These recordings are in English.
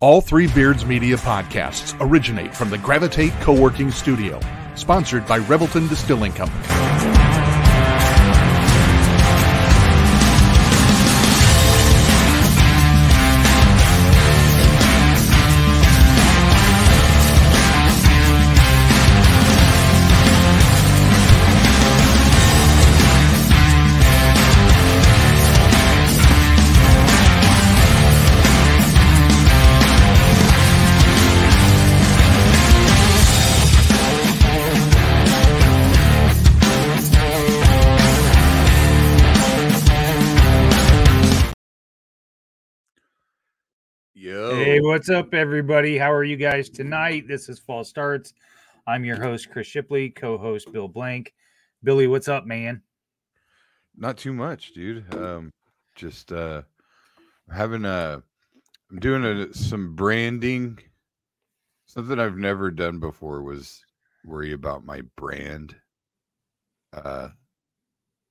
All Three Beards Media podcasts originate from the Gravitate Co working studio, sponsored by Revelton Distilling Company. What's up, everybody? How are you guys tonight? This is False Starts. I'm your host, Chris Shipley, co host, Bill Blank. Billy, what's up, man? Not too much, dude. Um, just uh, having a, I'm doing a, some branding. Something I've never done before was worry about my brand. Uh,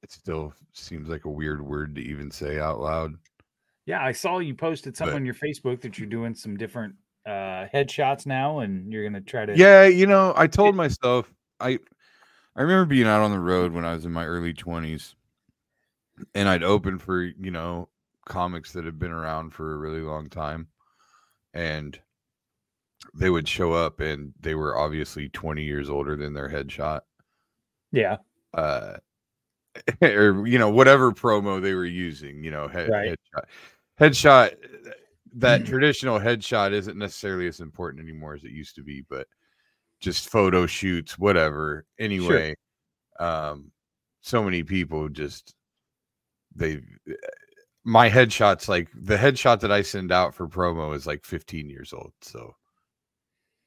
it still seems like a weird word to even say out loud. Yeah, I saw you posted something but, on your Facebook that you're doing some different uh headshots now and you're gonna try to Yeah, you know, I told myself I I remember being out on the road when I was in my early twenties and I'd open for, you know, comics that had been around for a really long time. And they would show up and they were obviously 20 years older than their headshot. Yeah. Uh or you know whatever promo they were using you know head, right. headshot headshot that traditional headshot isn't necessarily as important anymore as it used to be but just photo shoots whatever anyway sure. um so many people just they my headshots like the headshot that i send out for promo is like 15 years old so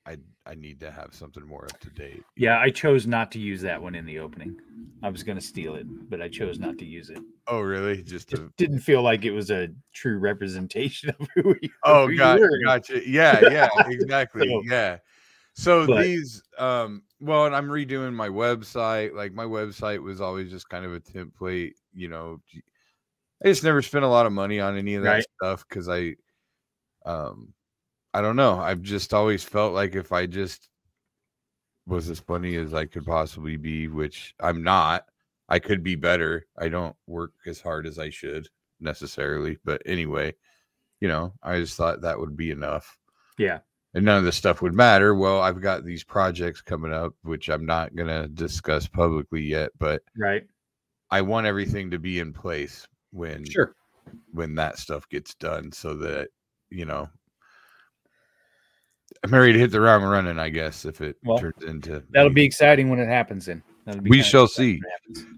i i need to have something more up to date yeah i chose not to use that one in the opening I was going to steal it, but I chose not to use it. Oh, really? Just, to... didn't feel like it was a true representation of who you. Oh, who got, gotcha. Yeah, yeah, exactly. so, yeah. So but, these, um, well, and I'm redoing my website. Like my website was always just kind of a template. You know, I just never spent a lot of money on any of that right. stuff because I, um, I don't know. I've just always felt like if I just was as funny as I could possibly be, which I'm not. I could be better. I don't work as hard as I should necessarily, but anyway, you know, I just thought that would be enough. Yeah. And none of this stuff would matter. Well, I've got these projects coming up, which I'm not going to discuss publicly yet, but right. I want everything to be in place when sure when that stuff gets done so that you know I'm ready to hit the ground running, I guess, if it well, turns into that'll be exciting when it happens. Then we shall see.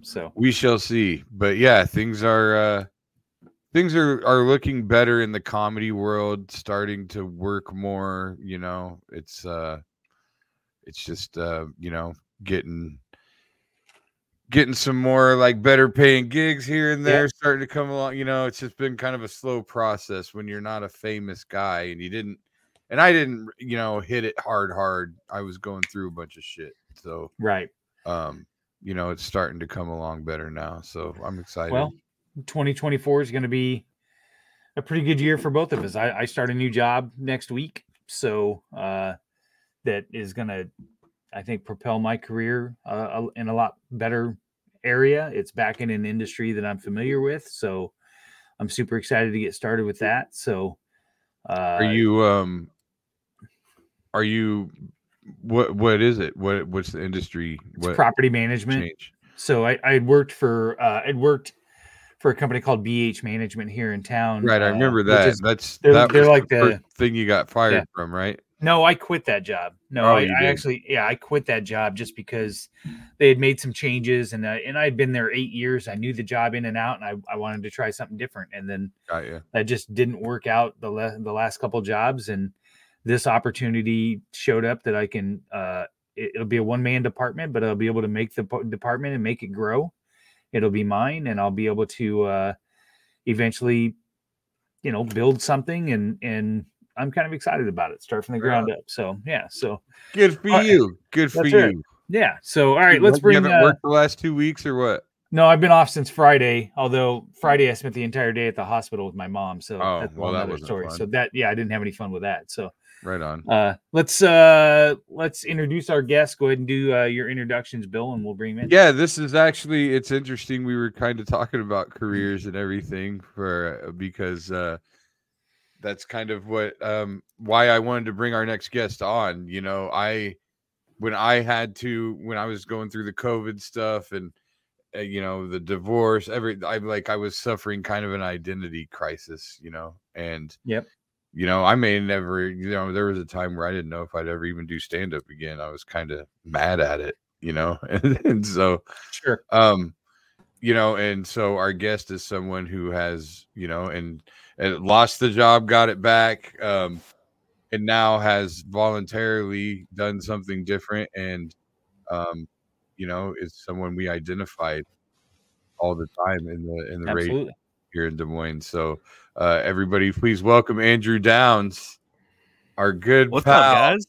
So we shall see. But yeah, things are uh things are are looking better in the comedy world, starting to work more. You know, it's uh it's just uh you know getting getting some more like better paying gigs here and there yeah. starting to come along you know it's just been kind of a slow process when you're not a famous guy and you didn't and I didn't, you know, hit it hard, hard. I was going through a bunch of shit. So, right. Um, you know, it's starting to come along better now. So I'm excited. Well, 2024 is going to be a pretty good year for both of us. I, I start a new job next week. So, uh, that is going to, I think, propel my career uh, in a lot better area. It's back in an industry that I'm familiar with. So, I'm super excited to get started with that. So, uh, are you um are you what what is it? What what's the industry? What property management. Change? So I I worked for uh I'd worked for a company called BH Management here in town. Right, I remember uh, that. Is, That's they're, that they're like the, the thing you got fired yeah. from, right? No, I quit that job. No, oh, I, I actually, yeah, I quit that job just because they had made some changes, and I, and I had been there eight years. I knew the job in and out, and I, I wanted to try something different. And then that just didn't work out the le- the last couple jobs, and this opportunity showed up that I can. Uh, it, will be a one man department, but I'll be able to make the department and make it grow. It'll be mine, and I'll be able to uh, eventually, you know, build something. And and I'm kind of excited about it. Start from the ground up. So yeah. So good for you. Good for you. Yeah. So all right, let's bring. You haven't uh, worked the last two weeks or what? No, I've been off since Friday. Although Friday I spent the entire day at the hospital with my mom, so oh, that's well, that story. Fun. So that yeah, I didn't have any fun with that. So right on. Uh, let's uh let's introduce our guests. Go ahead and do uh, your introductions, Bill, and we'll bring him in. Yeah, this is actually it's interesting. We were kind of talking about careers and everything for uh, because uh that's kind of what um why I wanted to bring our next guest on. You know, I when I had to when I was going through the COVID stuff and uh, you know the divorce every i like i was suffering kind of an identity crisis you know and yep you know i may never you know there was a time where i didn't know if i'd ever even do stand up again i was kind of mad at it you know and, and so sure. um you know and so our guest is someone who has you know and and lost the job got it back um and now has voluntarily done something different and um you know, is someone we identified all the time in the in the race here in Des Moines. So uh, everybody, please welcome Andrew Downs, our good What's pal. up, guys?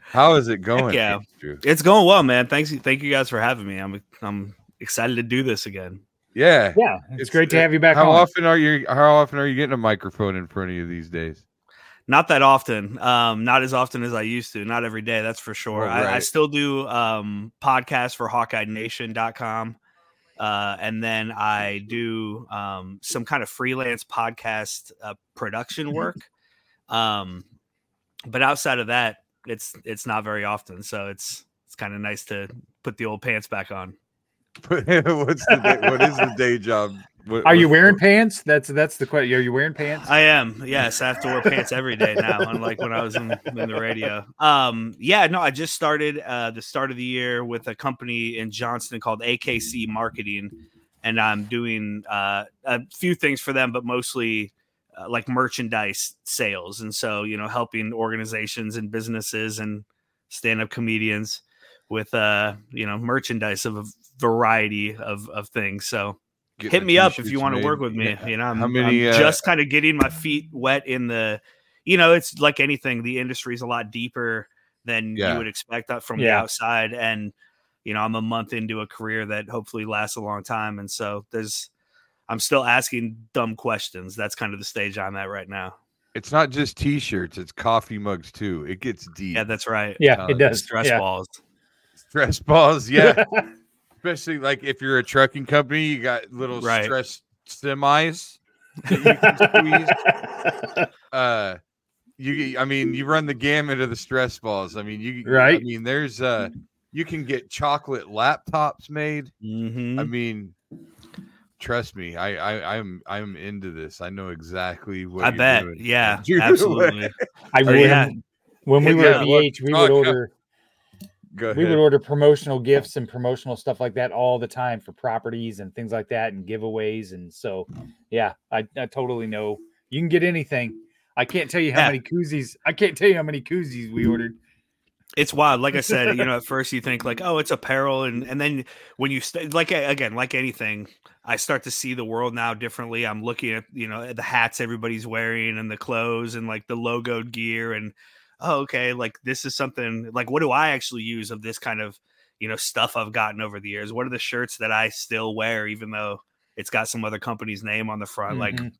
How is it going? Heck yeah, Andrew? it's going well, man. Thanks, thank you guys for having me. I'm I'm excited to do this again. Yeah, yeah, it's, it's great to have you back. How on. often are you? How often are you getting a microphone in front of you these days? Not that often. Um, not as often as I used to. Not every day, that's for sure. Oh, right. I, I, still do um, podcasts for HawkeyeNation.com. Uh, and then I do um, some kind of freelance podcast uh, production work. Um, but outside of that, it's it's not very often. So it's it's kind of nice to put the old pants back on. What's the day, what is the day job what, are you wearing pants? That's that's the question. Are you wearing pants? I am. Yes, I have to wear pants every day now, unlike when I was in, in the radio. Um, yeah, no, I just started uh, the start of the year with a company in Johnston called AKC Marketing, and I'm doing uh, a few things for them, but mostly uh, like merchandise sales, and so you know, helping organizations and businesses and stand-up comedians with uh, you know, merchandise of a variety of of things. So hit me up if you want to work with me. Yeah. You know, I'm, How many, I'm uh, just kind of getting my feet wet in the, you know, it's like anything. The industry is a lot deeper than yeah. you would expect that from yeah. the outside. And, you know, I'm a month into a career that hopefully lasts a long time. And so there's, I'm still asking dumb questions. That's kind of the stage I'm at right now. It's not just t-shirts, it's coffee mugs too. It gets deep. Yeah, that's right. Yeah, uh, it does. Stress balls. Stress balls, yeah. especially like if you're a trucking company, you got little right. stress semis that you can squeeze. uh, you, I mean, you run the gamut of the stress balls. I mean, you, right? I mean, there's uh, you can get chocolate laptops made. Mm-hmm. I mean, trust me, I, I, I'm, I'm into this. I know exactly what. I bet. Doing. Yeah, absolutely. I would. Yeah. When we were yeah, at BH, we would order we would order promotional gifts and promotional stuff like that all the time for properties and things like that and giveaways. And so, yeah, I, I totally know you can get anything. I can't tell you how yeah. many koozies. I can't tell you how many koozies we ordered. It's wild. Like I said, you know, at first you think like, oh, it's apparel, and and then when you st- like again, like anything, I start to see the world now differently. I'm looking at you know the hats everybody's wearing and the clothes and like the logoed gear and oh, okay, like this is something like what do I actually use of this kind of you know stuff I've gotten over the years? What are the shirts that I still wear, even though it's got some other company's name on the front? Mm-hmm. Like,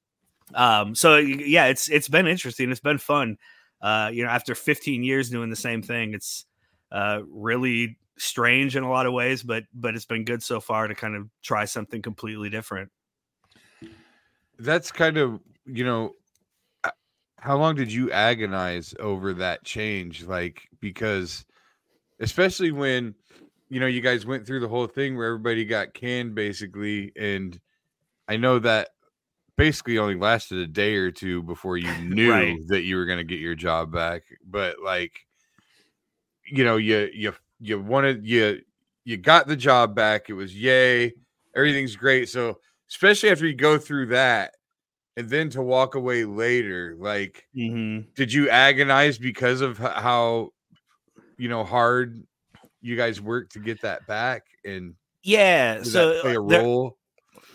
um, so yeah, it's it's been interesting. It's been fun. Uh, you know, after 15 years doing the same thing, it's uh really strange in a lot of ways, but but it's been good so far to kind of try something completely different. That's kind of you know how long did you agonize over that change like because especially when you know you guys went through the whole thing where everybody got canned basically and i know that basically only lasted a day or two before you knew right. that you were going to get your job back but like you know you you you wanted you you got the job back it was yay everything's great so especially after you go through that and then to walk away later like mm-hmm. did you agonize because of how you know hard you guys worked to get that back? And yeah so play a role?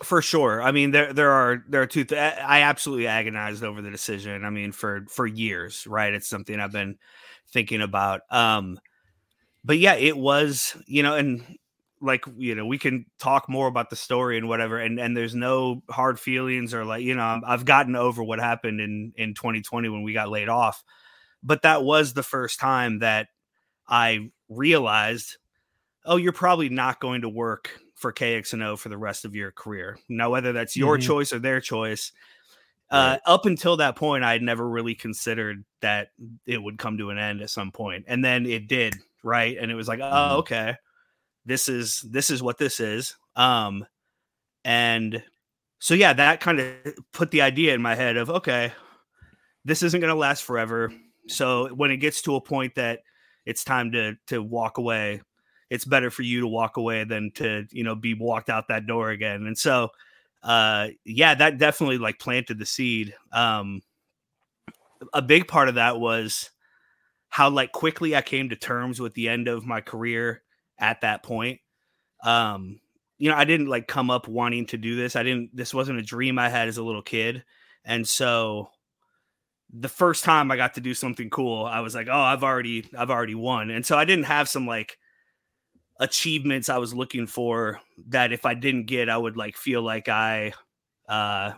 For sure i mean there there are there are two th- i absolutely agonized over the decision i mean for for years right? It's something i've been thinking about um but yeah it was you know and like you know we can talk more about the story and whatever and and there's no hard feelings or like you know i've gotten over what happened in in 2020 when we got laid off but that was the first time that i realized oh you're probably not going to work for kxno for the rest of your career now whether that's your mm-hmm. choice or their choice uh, up until that point i had never really considered that it would come to an end at some point and then it did right and it was like oh mm-hmm. okay this is this is what this is um and so yeah that kind of put the idea in my head of okay this isn't going to last forever. So when it gets to a point that it's time to to walk away it's better for you to walk away than to you know be walked out that door again and so uh yeah that definitely like planted the seed um a big part of that was how like quickly i came to terms with the end of my career at that point. Um, you know, I didn't like come up wanting to do this. I didn't, this wasn't a dream I had as a little kid. And so the first time I got to do something cool, I was like, oh, I've already, I've already won. And so I didn't have some like achievements I was looking for that if I didn't get, I would like feel like I, uh,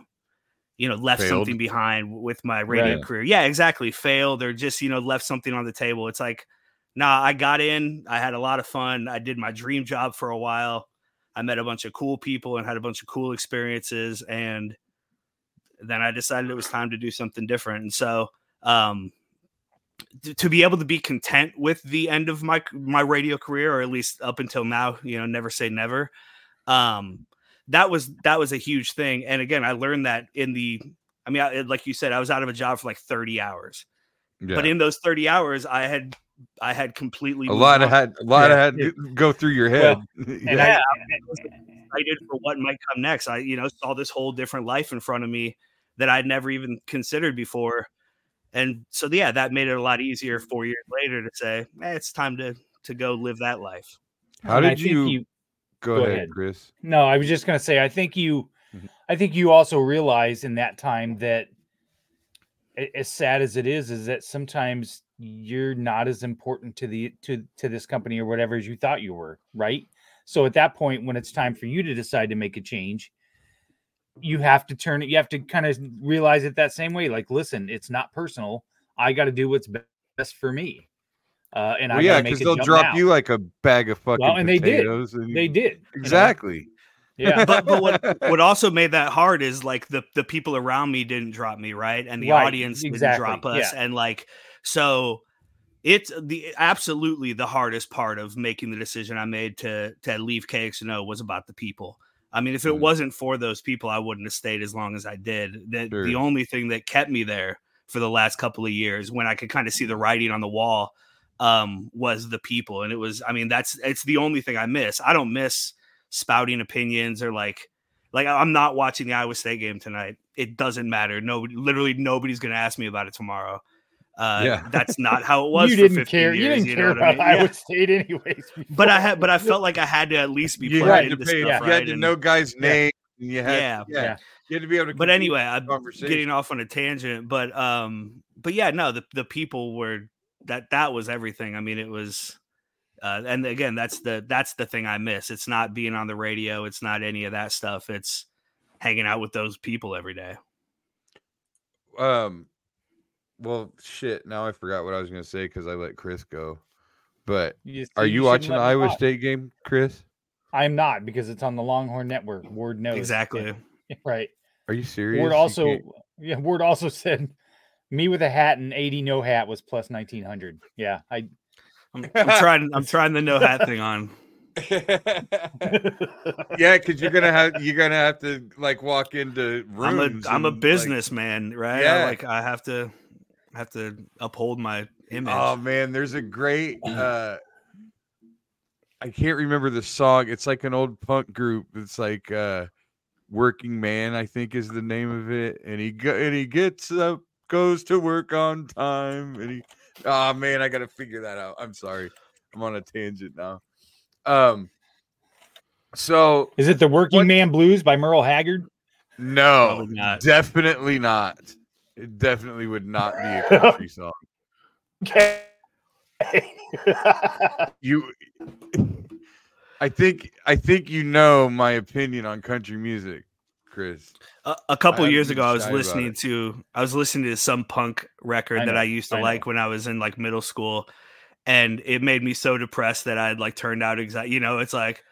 you know, left failed. something behind with my radio right. career. Yeah, exactly. Failed or just, you know, left something on the table. It's like, nah, I got in. I had a lot of fun. I did my dream job for a while. I met a bunch of cool people and had a bunch of cool experiences. And then I decided it was time to do something different. And so, um, to be able to be content with the end of my my radio career, or at least up until now, you know, never say never. Um, that was that was a huge thing. And again, I learned that in the, I mean, I, like you said, I was out of a job for like thirty hours. Yeah. But in those 30 hours, I had I had completely a lot of had a lot yeah. of had to go through your head. Well, and yeah, I, I was excited for what might come next. I you know saw this whole different life in front of me that I'd never even considered before, and so yeah, that made it a lot easier four years later to say, eh, it's time to to go live that life. How did you, you, go, go ahead, ahead, Chris? No, I was just gonna say, I think you, mm-hmm. I think you also realized in that time that as sad as it is, is that sometimes you're not as important to the to to this company or whatever as you thought you were right so at that point when it's time for you to decide to make a change you have to turn it you have to kind of realize it that same way like listen it's not personal i got to do what's best for me uh and well, I yeah because they'll drop now. you like a bag of fucking well, and they did and they did exactly you know? Yeah, but, but what what also made that hard is like the the people around me didn't drop me right, and the right, audience exactly. didn't drop us, yeah. and like so it's the absolutely the hardest part of making the decision I made to to leave KXNO was about the people. I mean, if it mm. wasn't for those people, I wouldn't have stayed as long as I did. That sure. the only thing that kept me there for the last couple of years, when I could kind of see the writing on the wall, um, was the people. And it was, I mean, that's it's the only thing I miss. I don't miss spouting opinions or like like I'm not watching the Iowa State game tonight. It doesn't matter. No, literally nobody's gonna ask me about it tomorrow. Uh, yeah, that's not how it was. you didn't care. Years, you didn't you care about I mean? Iowa yeah. State, anyways. But I had, but I felt like I had to at least be. You had to pay. Stuff, you right? had to and, know guys' name. You had, yeah, yeah, yeah. You had to be able to. But anyway, I'm getting off on a tangent. But um, but yeah, no, the the people were that that was everything. I mean, it was. Uh, and again, that's the that's the thing I miss. It's not being on the radio. It's not any of that stuff. It's hanging out with those people every day. Um, well, shit. Now I forgot what I was going to say because I let Chris go. But you are you, you watching the Iowa State game, Chris? I'm not because it's on the Longhorn Network. Ward knows exactly. right. Are you serious? Ward also, yeah. Ward also said, "Me with a hat and 80 no hat was plus 1900." Yeah, I. I'm, I'm trying. I'm trying the no hat thing on. yeah, because you're gonna have you're gonna have to like walk into rooms. I'm a I'm a businessman, like, right? Yeah. I, like I have to have to uphold my image. Oh man, there's a great uh I can't remember the song. It's like an old punk group. It's like uh Working Man, I think is the name of it. And he go and he gets up, goes to work on time, and he oh man, I gotta figure that out. I'm sorry. I'm on a tangent now. Um so is it the Working what, Man Blues by Merle Haggard? No, not. definitely not. It definitely would not be a country song. Okay. you I think I think you know my opinion on country music, Chris. A, a couple years ago, I was listening to I was listening to some punk record I that I used to I like know. when I was in like middle school, and it made me so depressed that I had like turned out exactly. You know, it's like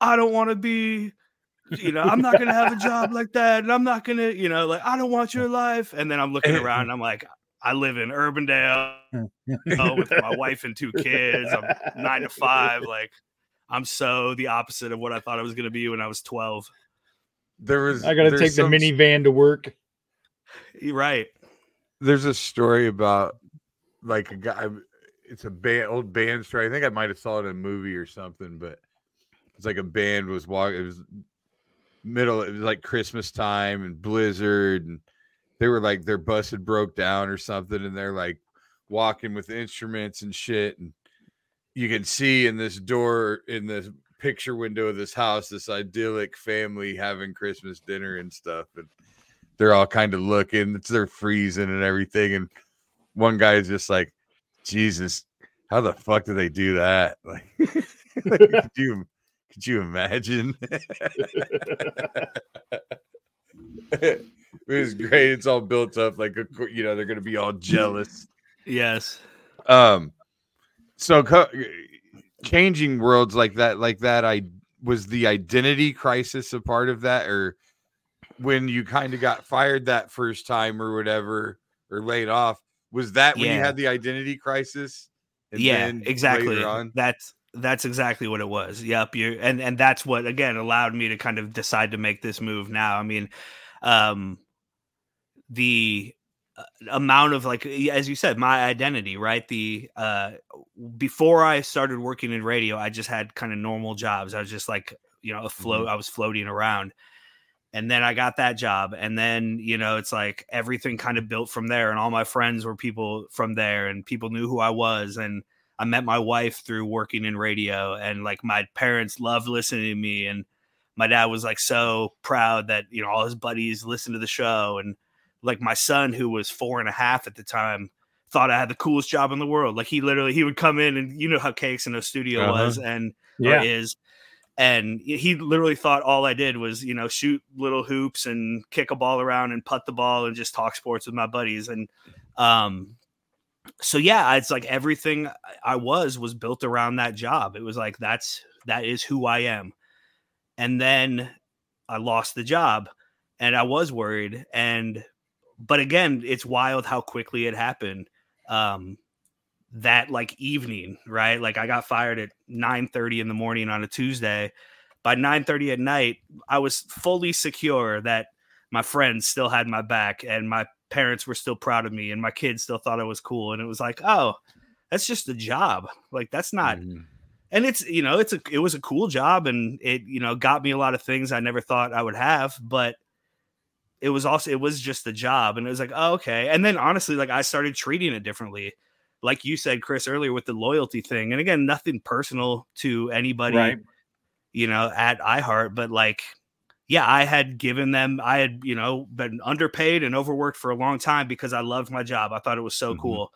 I don't want to be. You know, I'm not gonna have a job like that, and I'm not gonna, you know, like I don't want your life. And then I'm looking around, and I'm like, I live in Urbandale with my wife and two kids. I'm nine to five. Like, I'm so the opposite of what I thought I was going to be when I was 12. There was. I got to take some, the minivan to work. You're right. There's a story about like a guy. It's a band, old band story. I think I might have saw it in a movie or something, but it's like a band was walking. It was middle. It was like Christmas time and blizzard, and they were like their bus had broke down or something, and they're like walking with instruments and shit, and you can see in this door in this picture window of this house this idyllic family having Christmas dinner and stuff, and they're all kind of looking. It's they're freezing and everything, and one guy is just like, "Jesus, how the fuck do they do that?" Like, could you could you imagine? it was great. It's all built up like a, you know they're gonna be all jealous. Yes. Um so co- changing worlds like that like that i was the identity crisis a part of that or when you kind of got fired that first time or whatever or laid off was that when yeah. you had the identity crisis yeah exactly that's that's exactly what it was. Yep you and and that's what again allowed me to kind of decide to make this move now. I mean um the uh, amount of like as you said my identity right? The uh before i started working in radio i just had kind of normal jobs. I was just like you know afloat mm-hmm. i was floating around. And then i got that job. And then you know it's like everything kind of built from there. And all my friends were people from there. And people knew who i was. And i met my wife through working in radio and like my parents loved listening to me and my dad was like so proud that you know all his buddies listened to the show and like my son who was four and a half at the time thought I had the coolest job in the world. Like he literally he would come in and you know how cakes in a studio uh-huh. was and yeah. is. And he literally thought all I did was, you know, shoot little hoops and kick a ball around and putt the ball and just talk sports with my buddies. And um so yeah, it's like everything I was was built around that job. It was like that's that is who I am. And then I lost the job and I was worried and but again, it's wild how quickly it happened. Um, that like evening, right? Like I got fired at 9 30 in the morning on a Tuesday. By 9 30 at night, I was fully secure that my friends still had my back and my parents were still proud of me and my kids still thought I was cool. And it was like, oh, that's just a job. Like that's not mm-hmm. and it's you know, it's a it was a cool job and it, you know, got me a lot of things I never thought I would have, but it was also it was just a job and it was like oh, okay and then honestly like i started treating it differently like you said chris earlier with the loyalty thing and again nothing personal to anybody right. you know at iheart but like yeah i had given them i had you know been underpaid and overworked for a long time because i loved my job i thought it was so mm-hmm. cool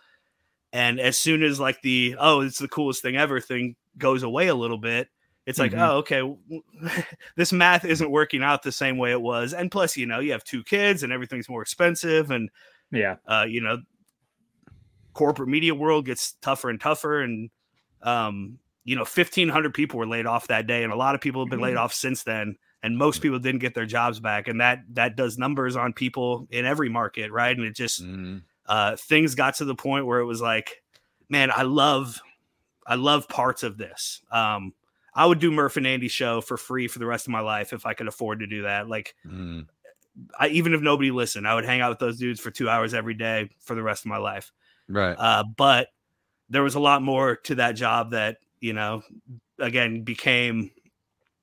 and as soon as like the oh it's the coolest thing ever thing goes away a little bit it's like, mm-hmm. oh, okay, this math isn't working out the same way it was. And plus, you know, you have two kids and everything's more expensive. And yeah, uh, you know, corporate media world gets tougher and tougher. And, um, you know, 1,500 people were laid off that day. And a lot of people have been mm-hmm. laid off since then. And most people didn't get their jobs back. And that, that does numbers on people in every market. Right. And it just, mm-hmm. uh, things got to the point where it was like, man, I love, I love parts of this. Um, I would do Murph and Andy show for free for the rest of my life if I could afford to do that. Like, mm. I, even if nobody listened, I would hang out with those dudes for two hours every day for the rest of my life. Right. Uh, but there was a lot more to that job that you know, again, became,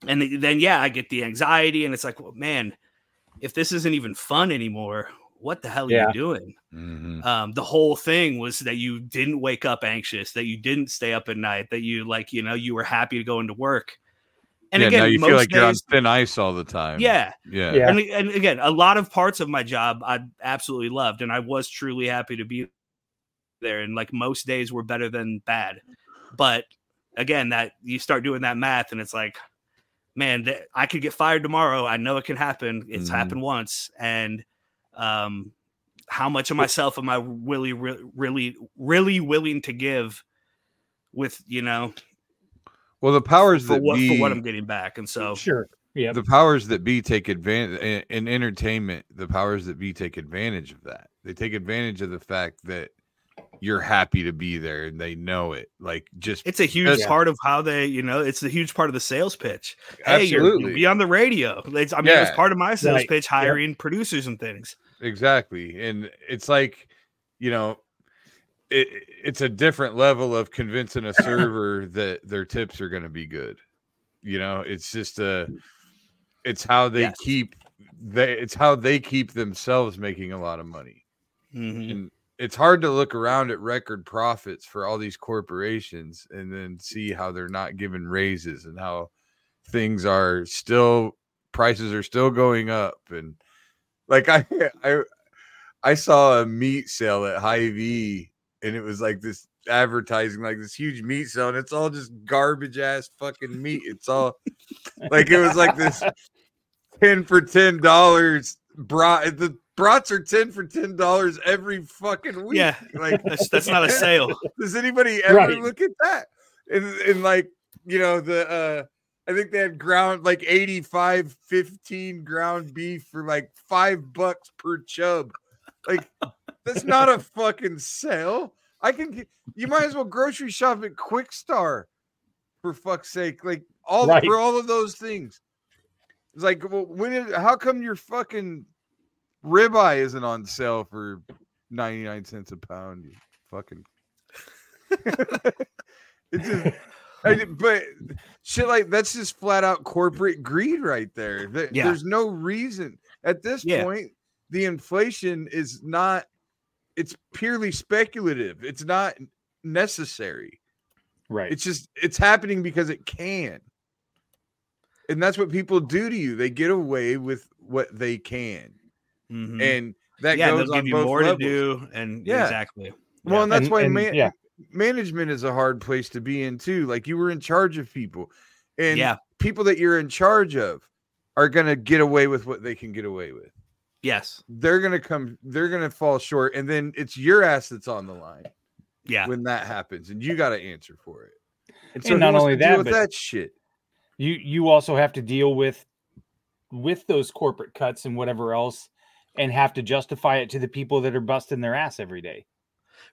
and then yeah, I get the anxiety, and it's like, well, man, if this isn't even fun anymore, what the hell are yeah. you doing? Mm-hmm. Um, the whole thing was that you didn't wake up anxious, that you didn't stay up at night, that you like, you know, you were happy to go into work. And yeah, again, now you feel like days, you're on thin ice all the time. Yeah. Yeah. yeah. And, and again, a lot of parts of my job I absolutely loved, and I was truly happy to be there. And like most days were better than bad. But again, that you start doing that math, and it's like, man, th- I could get fired tomorrow. I know it can happen. It's mm-hmm. happened once, and um, how much of myself am I really, really, really, really willing to give with you know? Well, the powers for that what, be, for what I'm getting back, and so sure, yeah, the powers that be take advantage in entertainment. The powers that be take advantage of that. They take advantage of the fact that you're happy to be there and they know it. Like just it's a huge yeah. part of how they, you know, it's a huge part of the sales pitch. Absolutely. Hey, you're, be on the radio. It's, I mean, yeah. it's part of my sales right. pitch, hiring yep. producers and things. Exactly. And it's like, you know, it, it's a different level of convincing a server that their tips are going to be good. You know, it's just a, it's how they yes. keep they, it's how they keep themselves making a lot of money. Mm-hmm. And it's hard to look around at record profits for all these corporations and then see how they're not giving raises and how things are still prices are still going up and like I I I saw a meat sale at Hy-Vee and it was like this advertising like this huge meat sale and it's all just garbage ass fucking meat. It's all like it was like this 10 for 10 dollars brought the brats are 10 for 10 dollars every fucking week. Yeah, like that's, that's not a sale. Does anybody ever right. look at that? And, and like, you know, the uh I think they had ground like 85 15 ground beef for like five bucks per chub. Like, that's not a fucking sale. I can get you might as well grocery shop at Kwik Star for fuck's sake. Like all right. for all of those things. It's like, well, when is how come your fucking ribeye isn't on sale for 99 cents a pound? You fucking it's just I, but shit like that's just flat out corporate greed right there. yeah. There's no reason at this yeah. point. The inflation is not. It's purely speculative. It's not necessary. Right. It's just it's happening because it can. And that's what people do to you. They get away with what they can. Mm-hmm. And that yeah, goes they'll give you more levels. to do. And yeah, exactly. Well, yeah. and that's and, why and, man, yeah management is a hard place to be in too. Like you were in charge of people, and yeah. people that you're in charge of are gonna get away with what they can get away with. Yes, they're gonna come. They're gonna fall short, and then it's your ass that's on the line. Yeah, when that happens, and you got to answer for it. And so and not only that, but that shit. You you also have to deal with with those corporate cuts and whatever else, and have to justify it to the people that are busting their ass every day.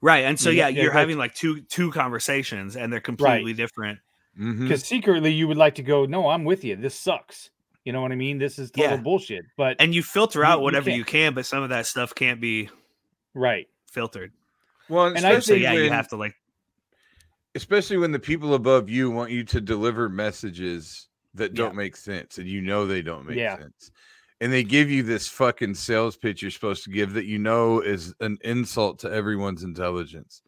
Right. And so yeah, yeah you're having like two two conversations and they're completely right. different. Because mm-hmm. secretly you would like to go, no, I'm with you. This sucks. You know what I mean? This is total yeah. bullshit. But and you filter out you, whatever you, you, can, but some of that stuff can't be right filtered. Well, and I so yeah, when, you have to like especially when the people above you want you to deliver messages that don't yeah. make sense and you know they don't make yeah. sense and they give you this fucking sales pitch you're supposed to give that you know is an insult to everyone's intelligence.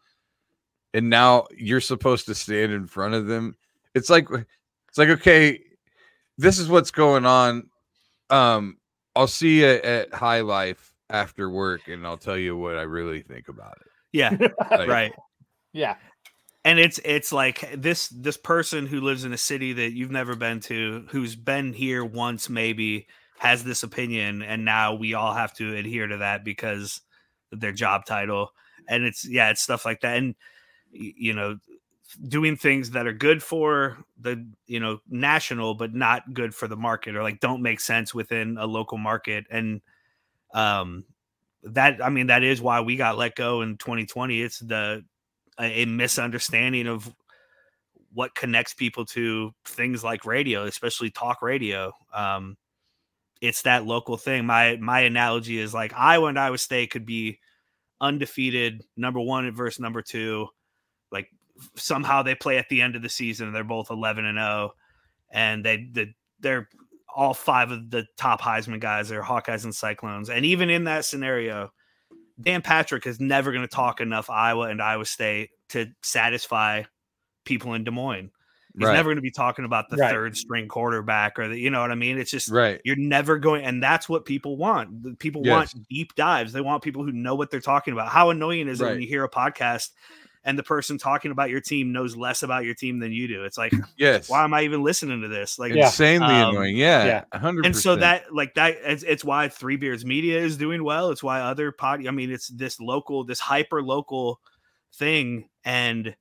And now you're supposed to stand in front of them. It's like it's like okay, this is what's going on. Um I'll see you at High Life after work and I'll tell you what I really think about it. Yeah. Like, right. Yeah. And it's it's like this this person who lives in a city that you've never been to, who's been here once maybe, has this opinion and now we all have to adhere to that because their job title. And it's yeah it's stuff like that. And you know doing things that are good for the you know national but not good for the market or like don't make sense within a local market. And um that i mean that is why we got let go in 2020 it's the a misunderstanding of what connects people to things like radio especially talk radio. Um it's that local thing. My my analogy is like Iowa and Iowa State could be undefeated, number one versus number two. Like somehow they play at the end of the season. They're both eleven and zero, and they the, they're all five of the top Heisman guys are Hawkeyes and Cyclones. And even in that scenario, Dan Patrick is never going to talk enough Iowa and Iowa State to satisfy people in Des Moines. He's right. never going to be talking about the right. third string quarterback or the, you know what I mean? It's just, right. You're never going, and that's what people want. People yes. want deep dives. They want people who know what they're talking about. How annoying is it when you hear a podcast and the person talking about your team knows less about your team than you do. It's like, yes, why am I even listening to this? Like, insanely um, annoying. Yeah, hundred. And so that, like that, it's, it's why Three Beards Media is doing well. It's why other pod. I mean, it's this local, this hyper local thing, and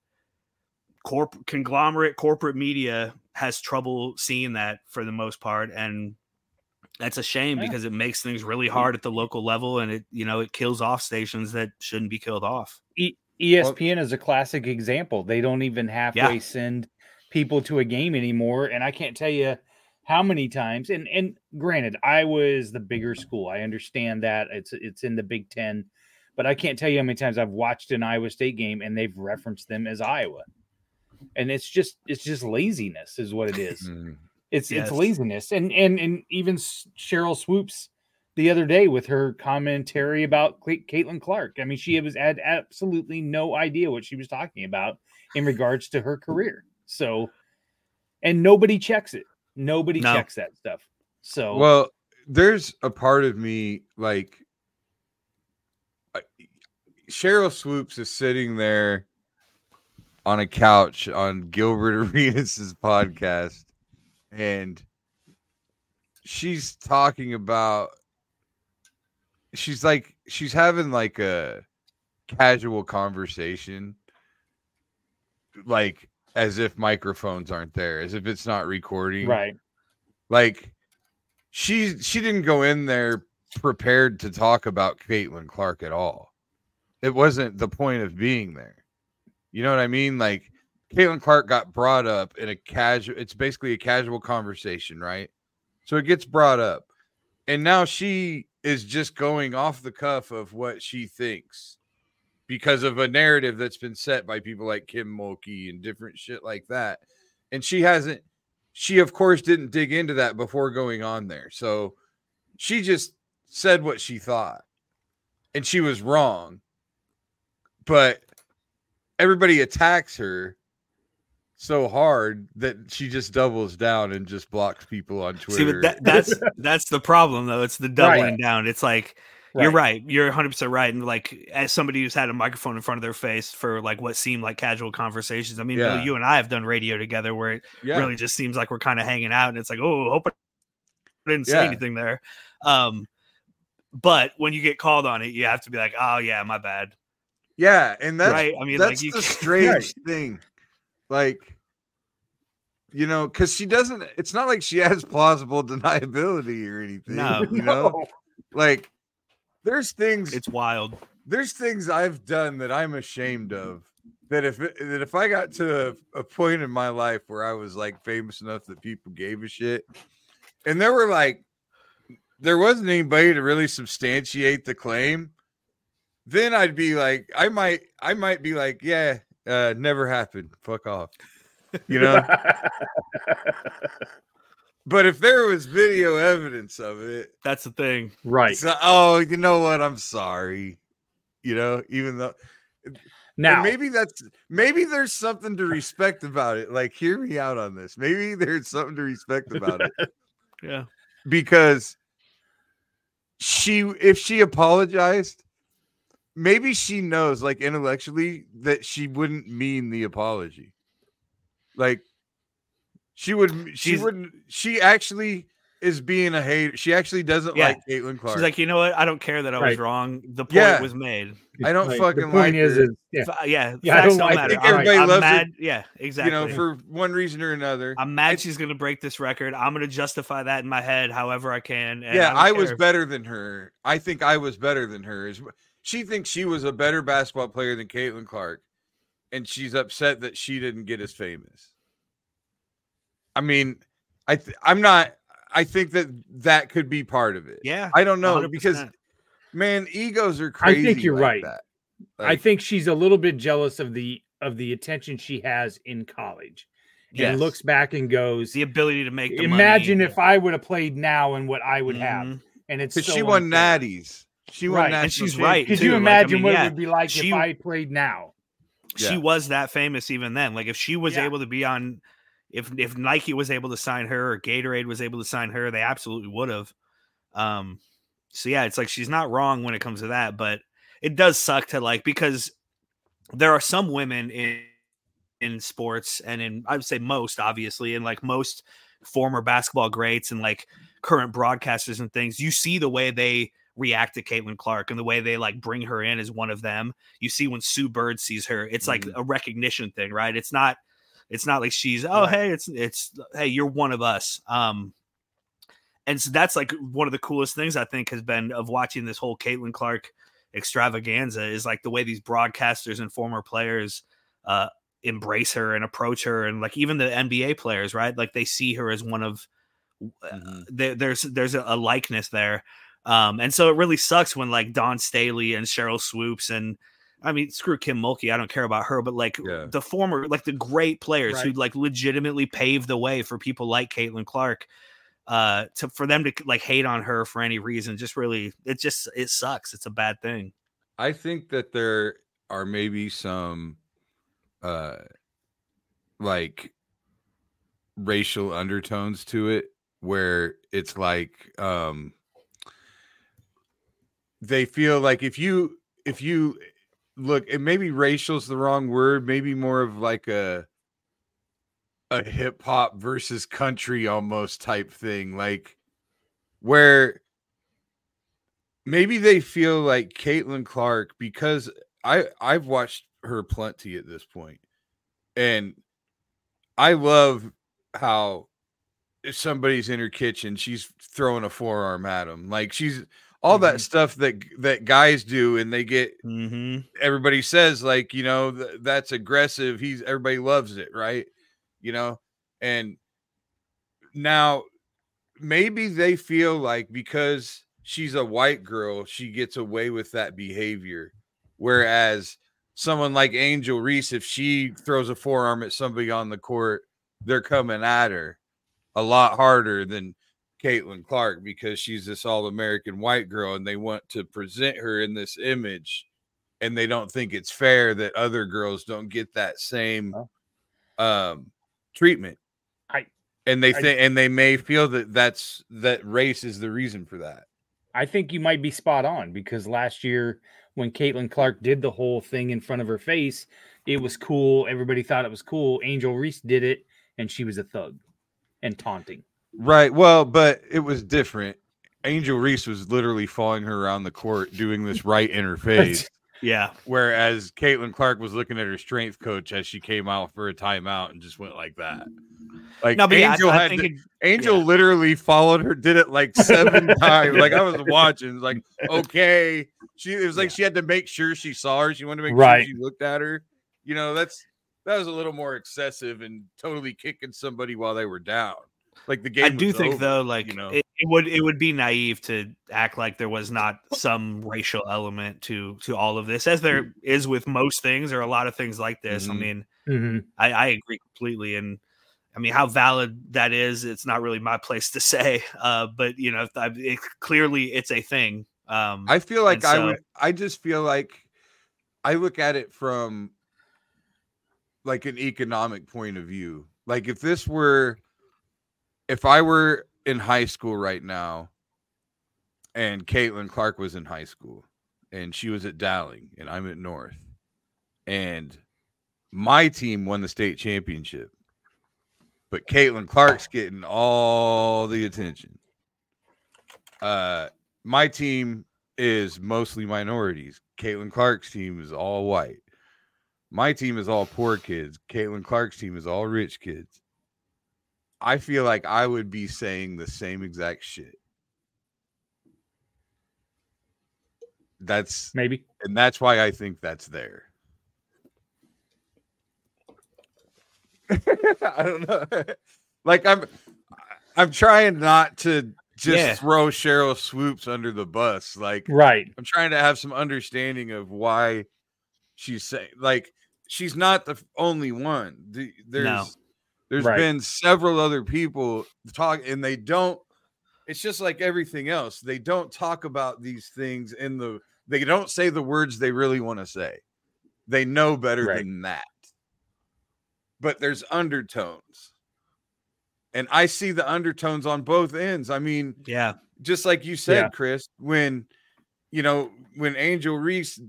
corp conglomerate corporate media has trouble seeing that for the most part, and that's a shame yeah. because it makes things really hard at the local level, and it you know it kills off stations that shouldn't be killed off. E- ESPN well, is a classic example. They don't even halfway yeah. send people to a game anymore, and I can't tell you how many times. And and granted, I was the bigger school. I understand that it's it's in the Big Ten, but I can't tell you how many times I've watched an Iowa State game and they've referenced them as Iowa, and it's just it's just laziness, is what it is. Mm. It's yes. it's laziness, and and and even Cheryl Swoopes the other day with her commentary about Caitlin Clark. I mean, she was had absolutely no idea what she was talking about in regards to her career. So, and nobody checks it. Nobody no. checks that stuff. So, well, there's a part of me like Cheryl Swoopes is sitting there on a couch on Gilbert Arenas' podcast, and she's talking about she's like she's having like a casual conversation like as if microphones aren't there as if it's not recording. Right. Like she she didn't go in there prepared to talk about Caitlin Clark at all. It wasn't the point of being there you know what I mean like Caitlin Clark got brought up in a casual it's basically a casual conversation right so it gets brought up and now she is just going off the cuff of what she thinks because of a narrative that's been set by people like Kim Mulkey and different shit like that. And she hasn't, she of course didn't dig into that before going on there. So she just said what she thought and she was wrong. But everybody attacks her so hard that she just doubles down and just blocks people on Twitter. See, but that, that's that's the problem though. It's the doubling right. down. It's like right. you're right. You're 100 percent right. And like as somebody who's had a microphone in front of their face for like what seemed like casual conversations. I mean, yeah. you and I have done radio together where it yeah. really just seems like we're kind of hanging out, and it's like, oh, hope I didn't say yeah. anything there. Um, but when you get called on it, you have to be like, oh yeah, my bad. Yeah, and that's right. I mean, that's like, the strange thing. Like you know, because she doesn't. It's not like she has plausible deniability or anything. No, you know, no. like there's things. It's wild. There's things I've done that I'm ashamed of. That if it, that if I got to a, a point in my life where I was like famous enough that people gave a shit, and there were like, there wasn't anybody to really substantiate the claim, then I'd be like, I might, I might be like, yeah, uh, never happened. Fuck off you know. but if there was video evidence of it, that's the thing, right? So, oh, you know what? I'm sorry. You know, even though now maybe that's maybe there's something to respect about it. Like, hear me out on this. Maybe there's something to respect about it. yeah, because she, if she apologized, maybe she knows, like intellectually, that she wouldn't mean the apology. Like she would she wouldn't she actually is being a hater. She actually doesn't yeah. like Caitlin Clark. She's like, you know what? I don't care that I right. was wrong. The point yeah. was made. I don't fucking the point like is, is, yeah, yeah. yeah I don't, don't I think everybody I'm, loves mad. It, yeah, exactly. You know, for one reason or another. I'm mad she's gonna break this record. I'm gonna justify that in my head however I can. yeah, I, I was better than her. I think I was better than her. Is she thinks she was a better basketball player than Caitlin Clark, and she's upset that she didn't get as famous. I mean, I th- I'm not. I think that that could be part of it. Yeah, I don't know 100%. because man, egos are crazy. I think you're like right. Like, I think she's a little bit jealous of the of the attention she has in college. Yes. And looks back and goes, the ability to make. imagine money. if I would have played now and what I would mm-hmm. have. And it's because so she won natties. She won right. and she's right. Could you imagine like, I mean, what yeah, it would be like she, if I played now? She yeah. was that famous even then. Like if she was yeah. able to be on if if Nike was able to sign her or Gatorade was able to sign her, they absolutely would have. Um, so yeah, it's like she's not wrong when it comes to that, but it does suck to like because there are some women in in sports and in I would say most obviously and like most former basketball greats and like current broadcasters and things, you see the way they react to Caitlin Clark and the way they like bring her in as one of them. You see when Sue Bird sees her, it's like mm-hmm. a recognition thing, right? It's not it's not like she's oh right. hey, it's it's hey, you're one of us. Um and so that's like one of the coolest things I think has been of watching this whole Caitlin Clark extravaganza is like the way these broadcasters and former players uh embrace her and approach her and like even the NBA players, right? Like they see her as one of uh, mm-hmm. there, there's there's a, a likeness there. Um, and so it really sucks when like Dawn Staley and Sheryl Swoopes and I mean, screw Kim Mulkey. I don't care about her, but like yeah. the former, like the great players right. who like legitimately paved the way for people like Caitlin Clark, uh, to for them to like hate on her for any reason, just really, it just it sucks. It's a bad thing. I think that there are maybe some, uh, like racial undertones to it, where it's like, um, they feel like if you if you look and maybe racial is the wrong word maybe more of like a a hip hop versus country almost type thing like where maybe they feel like Caitlin Clark because I I've watched her plenty at this point and I love how if somebody's in her kitchen she's throwing a forearm at him like she's all mm-hmm. that stuff that that guys do and they get mm-hmm. everybody says like you know th- that's aggressive he's everybody loves it right you know and now maybe they feel like because she's a white girl she gets away with that behavior whereas someone like angel reese if she throws a forearm at somebody on the court they're coming at her a lot harder than Caitlin Clark because she's this all American white girl and they want to present her in this image and they don't think it's fair that other girls don't get that same um, treatment. I and they think and they may feel that that's that race is the reason for that. I think you might be spot on because last year when Caitlin Clark did the whole thing in front of her face, it was cool. Everybody thought it was cool. Angel Reese did it and she was a thug and taunting. Right. Well, but it was different. Angel Reese was literally following her around the court doing this right in her face. yeah. Whereas Caitlin Clark was looking at her strength coach as she came out for a timeout and just went like that. Like no, Angel yeah, I, I had to, it, Angel yeah. literally followed her, did it like seven times. Like I was watching, like okay. She it was like yeah. she had to make sure she saw her. She wanted to make right. sure she looked at her. You know, that's that was a little more excessive and totally kicking somebody while they were down. Like the game. I do think over, though, like you know, it, it, would it would be naive to act like there was not some racial element to to all of this, as there mm. with most things or a lot of things like this. Mm-hmm. I mean, mm-hmm. I, I agree completely, and I mean how valid that is. It's not really my place to say, uh, but you know, it, clearly it's a thing. Um, I feel like so, I would. I just feel like I look at it from like an economic point of view. Like if this were if I were in high school right now and Caitlin Clark was in high school and she was at Dowling and I'm at North and my team won the state championship, but Caitlin Clark's getting all the attention. Uh, my team is mostly minorities. Caitlin Clark's team is all white. My team is all poor kids. Caitlin Clark's team is all rich kids. I feel like I would be saying the same exact shit. That's maybe, and that's why I think that's there. I don't know. like I'm, I'm trying not to just yeah. throw Sheryl Swoopes under the bus. Like, right. I'm trying to have some understanding of why she's saying, like, she's not the only one. There's no. There's right. been several other people talk, and they don't. It's just like everything else. They don't talk about these things in the. They don't say the words they really want to say. They know better right. than that. But there's undertones. And I see the undertones on both ends. I mean, yeah, just like you said, yeah. Chris, when you know, when Angel Reese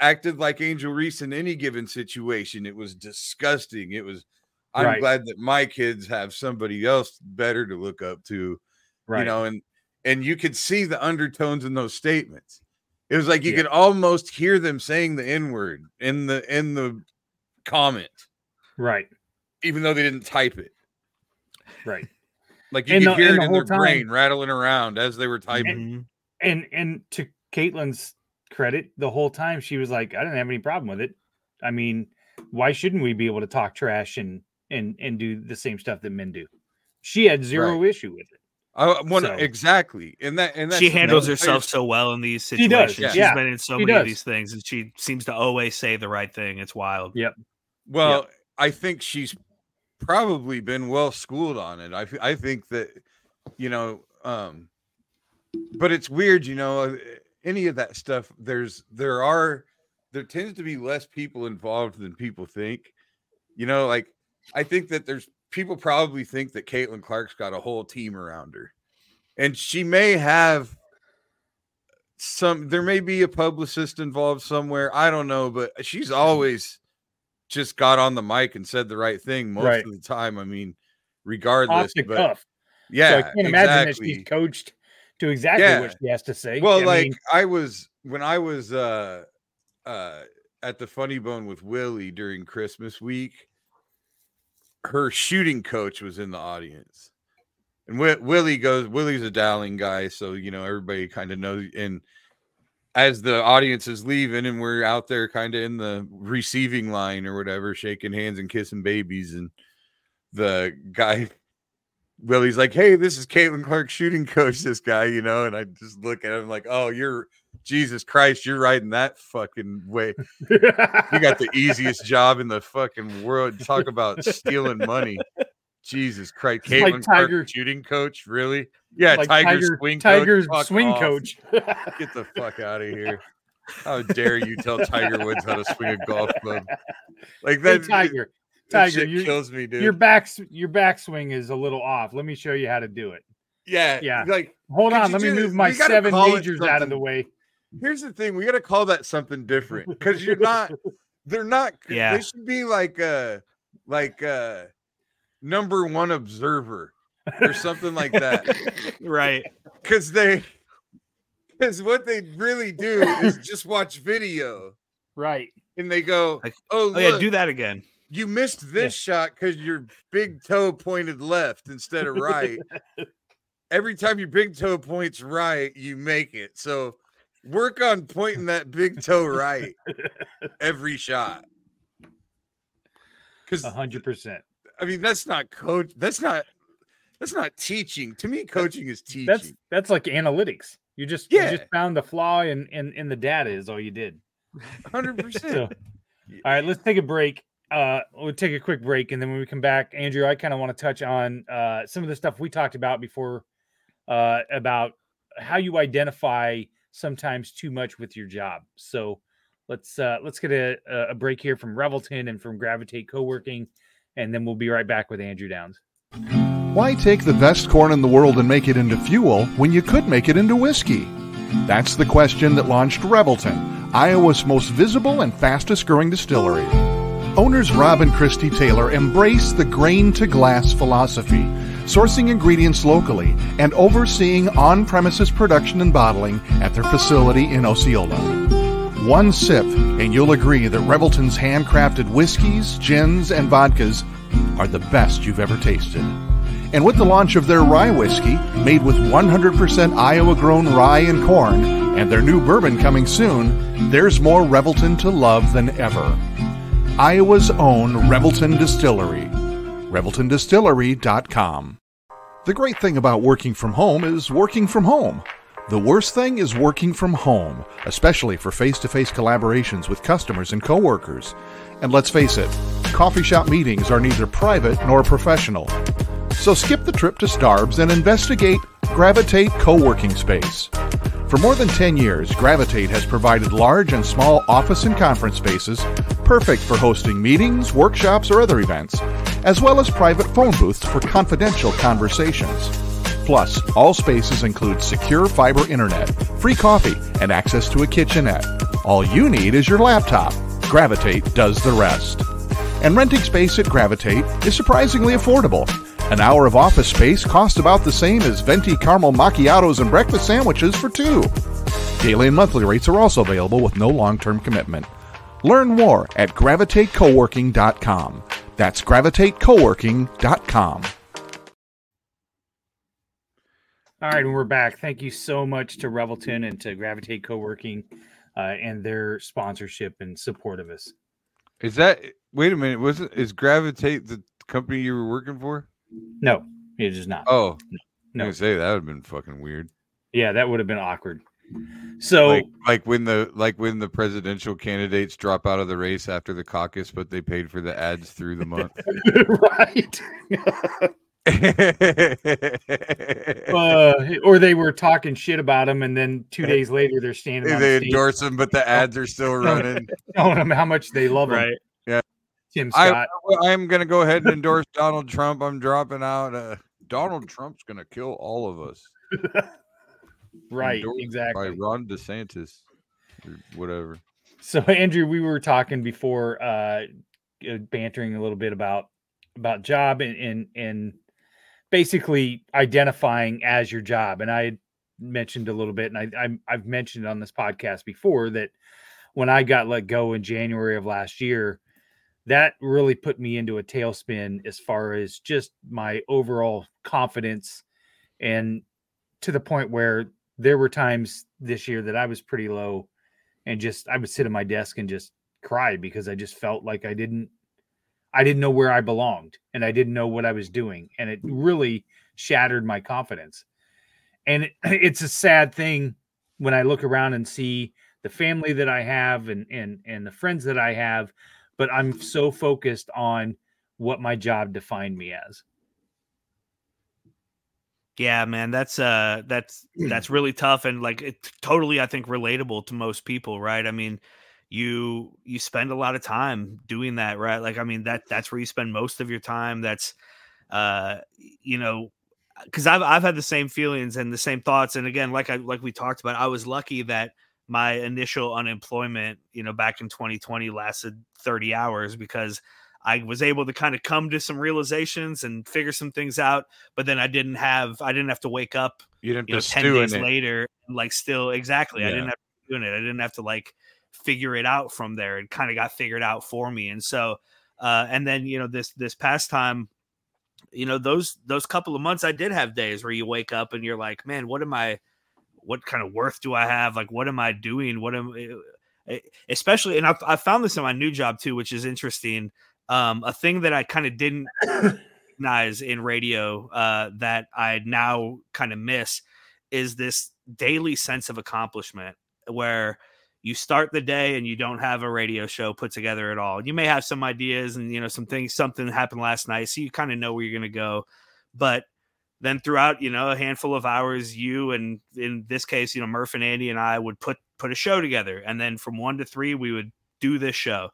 acted like Angel Reese in any given situation. It was disgusting. It was. I'm Right. glad that my kids have somebody else better to look up to. Right. You know, and and you could see the undertones in those statements. It was like you Yeah. could almost hear them saying the N word in the in the comment, right. even though they didn't type it. Right. Like you And could the- hear it the in their time- brain rattling around as they were typing. Mhm. And and to Caitlin's credit, the whole time she was like, I didn't have any problem with it. I mean, why shouldn't we be able to talk trash and and and do the same stuff that men do? She had zero issue with it. I want So- exactly, and that and She handles no, herself so well in these She does, situations. yeah. She's been in so She many of these things, and she seems to always say the right thing. It's wild. Yep. Well, I think she's probably been well schooled on it. I I think that you know, um, but it's weird, you know, uh, any of that stuff. There's there are there tends to be less people involved than people think. You know, like I think that there's people probably think that Caitlin Clark's got a whole team around her, and she may have some. There may be a publicist involved somewhere. I don't know, but she's always just got on the mic and said the right thing most Right. of the time. I mean, regardless, but cuff. yeah, so I can't imagine that she's coached to exactly Yeah. what she has to say. Well, I like mean, I was when I was uh uh at the Funny Bone with Willie during Christmas week, her shooting coach was in the audience. And Wi- Willie goes, Willie's a Dowling guy, so you know everybody kind of knows. And as the audience is leaving, and we're out there kind of in the receiving line or whatever, shaking hands and kissing babies, and the guy Willie's like, "Hey, this is Caitlin Clark shooting coach. This guy, you know," and I just look at him like, "Oh, you're Jesus Christ, you're riding that fucking way. You got the easiest job in the fucking world. Talk about stealing money. Jesus Christ, It's like Caitlin Clark Tiger- shooting coach, really? Yeah, like Tiger, Tiger, swing Tiger's coach. Swing off. coach. Get the fuck out of here. How dare you tell Tiger Woods how to swing a golf club? Like Hey, that, Tiger, that Tiger, shit you- kills me, dude. your back your backswing is a little off. Let me show you how to do it. yeah, yeah. Like Hold on, let me this? move my seven majors out of the way. Here's the thing: we got to call that something different because you're not. They're not. Yeah. They should be like uh like uh number one observer or something like that. Right. Because they, because what they really do is just watch video Right. and they go, Like, "Oh, Oh yeah, do that again. you missed this shot because your big toe pointed left instead of right. Every time your big toe points right, you make it. So work on pointing that big toe right every shot. Because hundred percent. I mean, that's not coach. That's not. That's not teaching. To me, coaching is teaching. That's that's like analytics. You just Yeah. you just found the flaw in in in the data is all you did. hundred So, percent. all right, let's take a break. Uh, we'll take a quick break, and then when we come back, Andrew, I kind of want to touch on uh, some of the stuff we talked about before uh, about how you identify sometimes too much with your job. So let's uh, let's get a, a break here from Revelton and from Gravitate Co-working, and then we'll be right back with Andrew Downs. Why take the best corn in the world and make it into fuel when you could make it into whiskey? That's the question that launched Revelton, Iowa's most visible and fastest growing distillery. Owners Rob and Christy Taylor embrace the grain to glass philosophy, sourcing ingredients locally and overseeing on premises production and bottling at their facility in Osceola. One sip, and you'll agree that Revelton's handcrafted whiskeys, gins, and vodkas are the best you've ever tasted. And with the launch of their rye whiskey, made with 100% Iowa grown rye and corn, and their new bourbon coming soon, there's more Revelton to love than ever. Iowa's own Revelton Distillery. ReveltonDistillery.com. The great thing about working from home is working from home. The worst thing is working from home, especially for face to face collaborations with customers and coworkers. And let's face it, coffee shop meetings are neither private nor professional. So skip the trip to Starbs and investigate Gravitate Co-working Space. For more than 10 years, Gravitate has provided large and small office and conference spaces perfect for hosting meetings, workshops, or other events, as well as private phone booths for confidential conversations. Plus, all spaces include secure fiber internet, free coffee, and access to a kitchenette, All you need is your laptop. Gravitate does the rest. And renting space at Gravitate is surprisingly affordable. An hour of office space costs about the same as venti caramel macchiatos and breakfast sandwiches for two. Daily and monthly rates are also available with no long term commitment. Learn more at gravitatecoworking.com. That's gravitatecoworking.com. All right, and we're back. Thank you so much to Revelton and to Gravitate Co-working uh, and their sponsorship and support of us. Is that wait a minute? Was it is Gravitate the company you were working for? No, it is not. Oh, no. I say that would have been fucking weird. Yeah, that would have been awkward. So like, like, when the like when the presidential candidates drop out of the race after the caucus, but they paid for the ads through the month. right. uh, or they were talking shit about him, and then two days later they're standing. They the endorse him, but the ads are still running. Telling them how much they love right. him. Yeah. Tim Scott. I, am going to go ahead and endorse Donald Trump. I'm dropping out. Uh, Donald Trump's going to kill all of us. Right. Exactly. By Ron DeSantis, or whatever. So Andrew, we were talking before, uh, uh bantering a little bit about about job and and, and basically identifying as your job. And I mentioned a little bit, and I, I I've mentioned on this podcast before that when I got let go in January of last year, that really put me into a tailspin as far as just my overall confidence and to the point where there were times this year that I was pretty low and just I would sit at my desk and just cry because I just felt like I didn't I didn't know where I belonged and I didn't know what I was doing. And it mm. really shattered my confidence. And it, it's a sad thing when I look around and see the family that I have and and and the friends that I have, but I'm so focused on what my job defined me as. Yeah, man, that's uh that's that's really tough and like it's totally I think relatable to most people, right? I mean, you you spend a lot of time doing that right like i mean that that's where you spend most of your time that's uh you know because I've, I've had the same feelings and the same thoughts and again like i like we talked about i was lucky that my initial unemployment you know back in 2020 lasted 30 hours because i was able to kind of come to some realizations and figure some things out but then i didn't have i didn't have to wake up you didn't you know 10 days later like still exactly yeah. i didn't have to doing it i didn't have to like figure it out from there. It kind of got figured out for me. And so, uh, and then, you know, this, this past time, you know, those, those couple of months, I did have days where you wake up and you're like, man, what am I, what kind of worth do I have? Like, what am I doing? What am, eh, eh, especially, and I, I found this in my new job too, which is interesting. Um, a thing that I kind of didn't recognize in radio, uh, that I now kind of miss is this daily sense of accomplishment where, you start the day and you don't have a radio show put together at all. You may have some ideas and you know some things something happened last night so you kind of know where you're going to go. But then throughout, you know, a handful of hours you and in this case, you know, Murph and Andy and I would put put a show together and then from 1 to 3 we would do this show.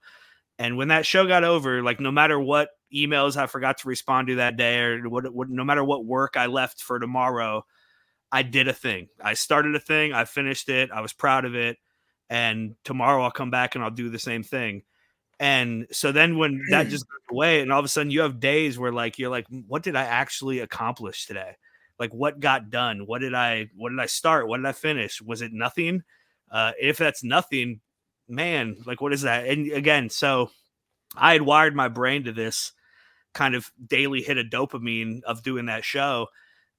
And when that show got over, like no matter what emails I forgot to respond to that day or what, what no matter what work I left for tomorrow, I did a thing. I started a thing, I finished it, I was proud of it and tomorrow I'll come back and I'll do the same thing. And so then when that just goes away, and all of a sudden you have days where like you're like, what did I actually accomplish today? Like what got done? What did I what did I start? What did I finish? Was it nothing? Uh if that's nothing, man, like what is that? And again, so I had wired my brain to this kind of daily hit of dopamine of doing that show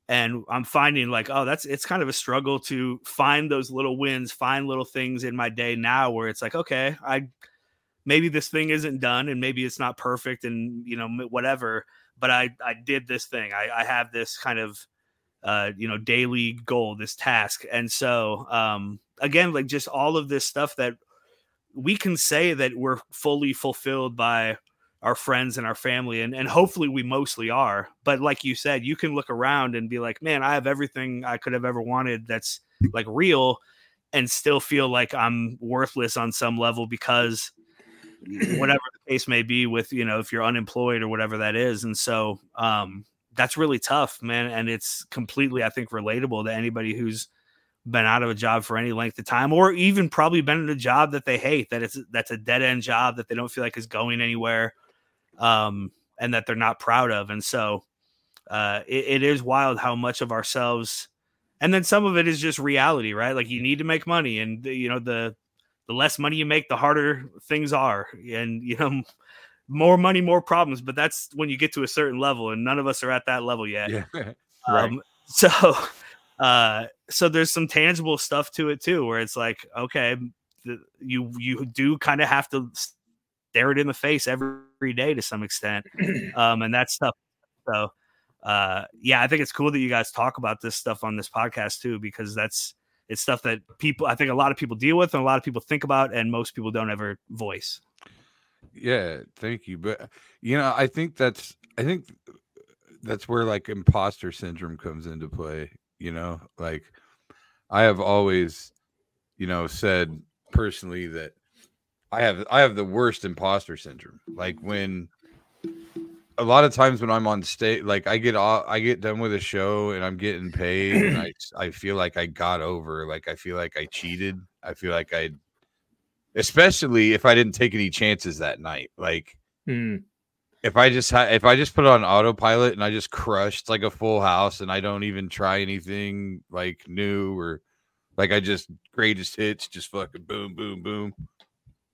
and i'm finding like oh that's it's kind of a struggle to find those little wins find little things in my day now where it's like okay i maybe this thing isn't done and maybe it's not perfect and you know whatever but i i did this thing i, I have this kind of uh you know daily goal this task and so um again like just all of this stuff that we can say that we're fully fulfilled by our friends and our family and, and hopefully we mostly are but like you said you can look around and be like man i have everything i could have ever wanted that's like real and still feel like i'm worthless on some level because whatever the case may be with you know if you're unemployed or whatever that is and so um that's really tough man and it's completely i think relatable to anybody who's been out of a job for any length of time, or even probably been in a job that they hate, that it's that's a dead end job that they don't feel like is going anywhere, um, and that they're not proud of. And so uh, it, it is wild how much of ourselves, and then some of it is just reality, right? Like you need to make money, and you know the the less money you make, the harder things are, and you know more money, more problems. But that's when you get to a certain level, and none of us are at that level yet. Yeah. right. Um, so, uh, so there's some tangible stuff to it too, where it's like, okay, the, you you do kind of have to stare it in the face every, every day to some extent, um, and that's tough. So, uh, yeah, I think it's cool that you guys talk about this stuff on this podcast too, because that's it's stuff that people I think a lot of people deal with and a lot of people think about, and most people don't ever voice. Yeah, thank you. But you know, I think that's I think that's where like imposter syndrome comes into play, you know? Like I have always, you know, said personally that I have I have the worst imposter syndrome. Like when a lot of times when I'm on stage, like I get off, I get done with a show and I'm getting paid, and I I feel like I got over, like I feel like I cheated. I feel like I especially if I didn't take any chances that night. Like hmm. If I just had if I just put on autopilot and I just crushed like a full house and I don't even try anything like new or like I just greatest hits, just fucking boom, boom, boom.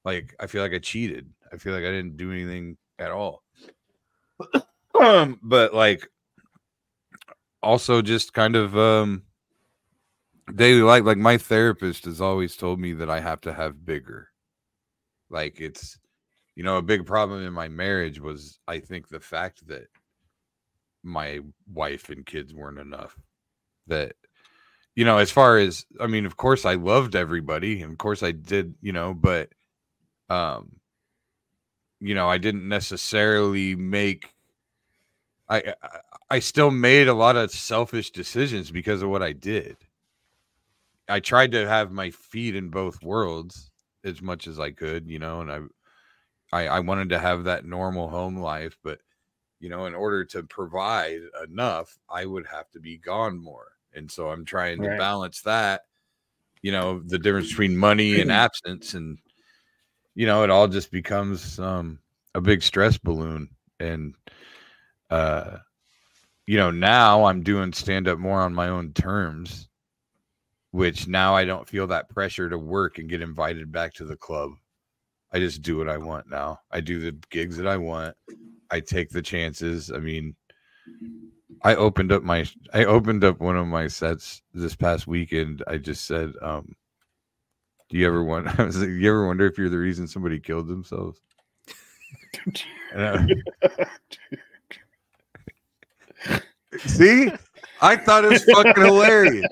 Like I feel like I cheated. I feel like I didn't do anything at all. um, but like also just kind of um daily life like my therapist has always told me that I have to have bigger like it's, you know, a big problem in my marriage was I think the fact that my wife and kids weren't enough. That, you know, as far as I mean, of course I loved everybody, and of course I did, you know, but um, you know, I didn't necessarily make I I still made a lot of selfish decisions because of what I did. I tried to have my feet in both worlds as much as I could, you know, and I, I, I wanted to have that normal home life, but you know, in order to provide enough, I would have to be gone more. And so I'm trying to balance that, you know, the difference between money and absence. And, you know, it all just becomes um, a big stress balloon. And, uh, you know, now I'm doing stand up more on my own terms which now I don't feel that pressure to work and get invited back to the club. I just do what I want now. I do the gigs that I want. I take the chances. I mean, I opened up my I opened up one of my sets this past weekend. I just said, um, do you ever want I was like, you ever wonder if you're the reason somebody killed themselves? See? I thought it was fucking hilarious.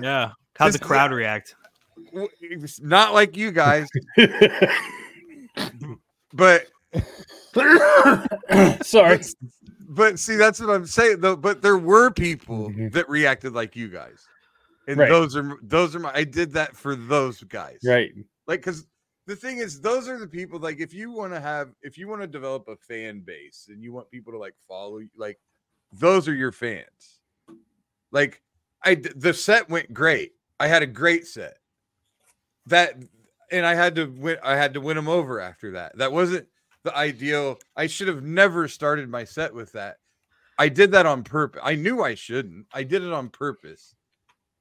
Yeah. How'd the crowd react? Not like you guys. but sorry. But, but, see, that's what I'm saying though. But there were people mm-hmm. that reacted like you guys. And right. those are those are my I did that for those guys. Right. Like because the thing is, those are the people like if you want to have if you want to develop a fan base and you want people to like follow you, like those are your fans. Like I the set went great. I had a great set. That and I had to win I had to win him over after that. That wasn't the ideal. I should have never started my set with that. I did that on purpose. I knew I shouldn't. I did it on purpose.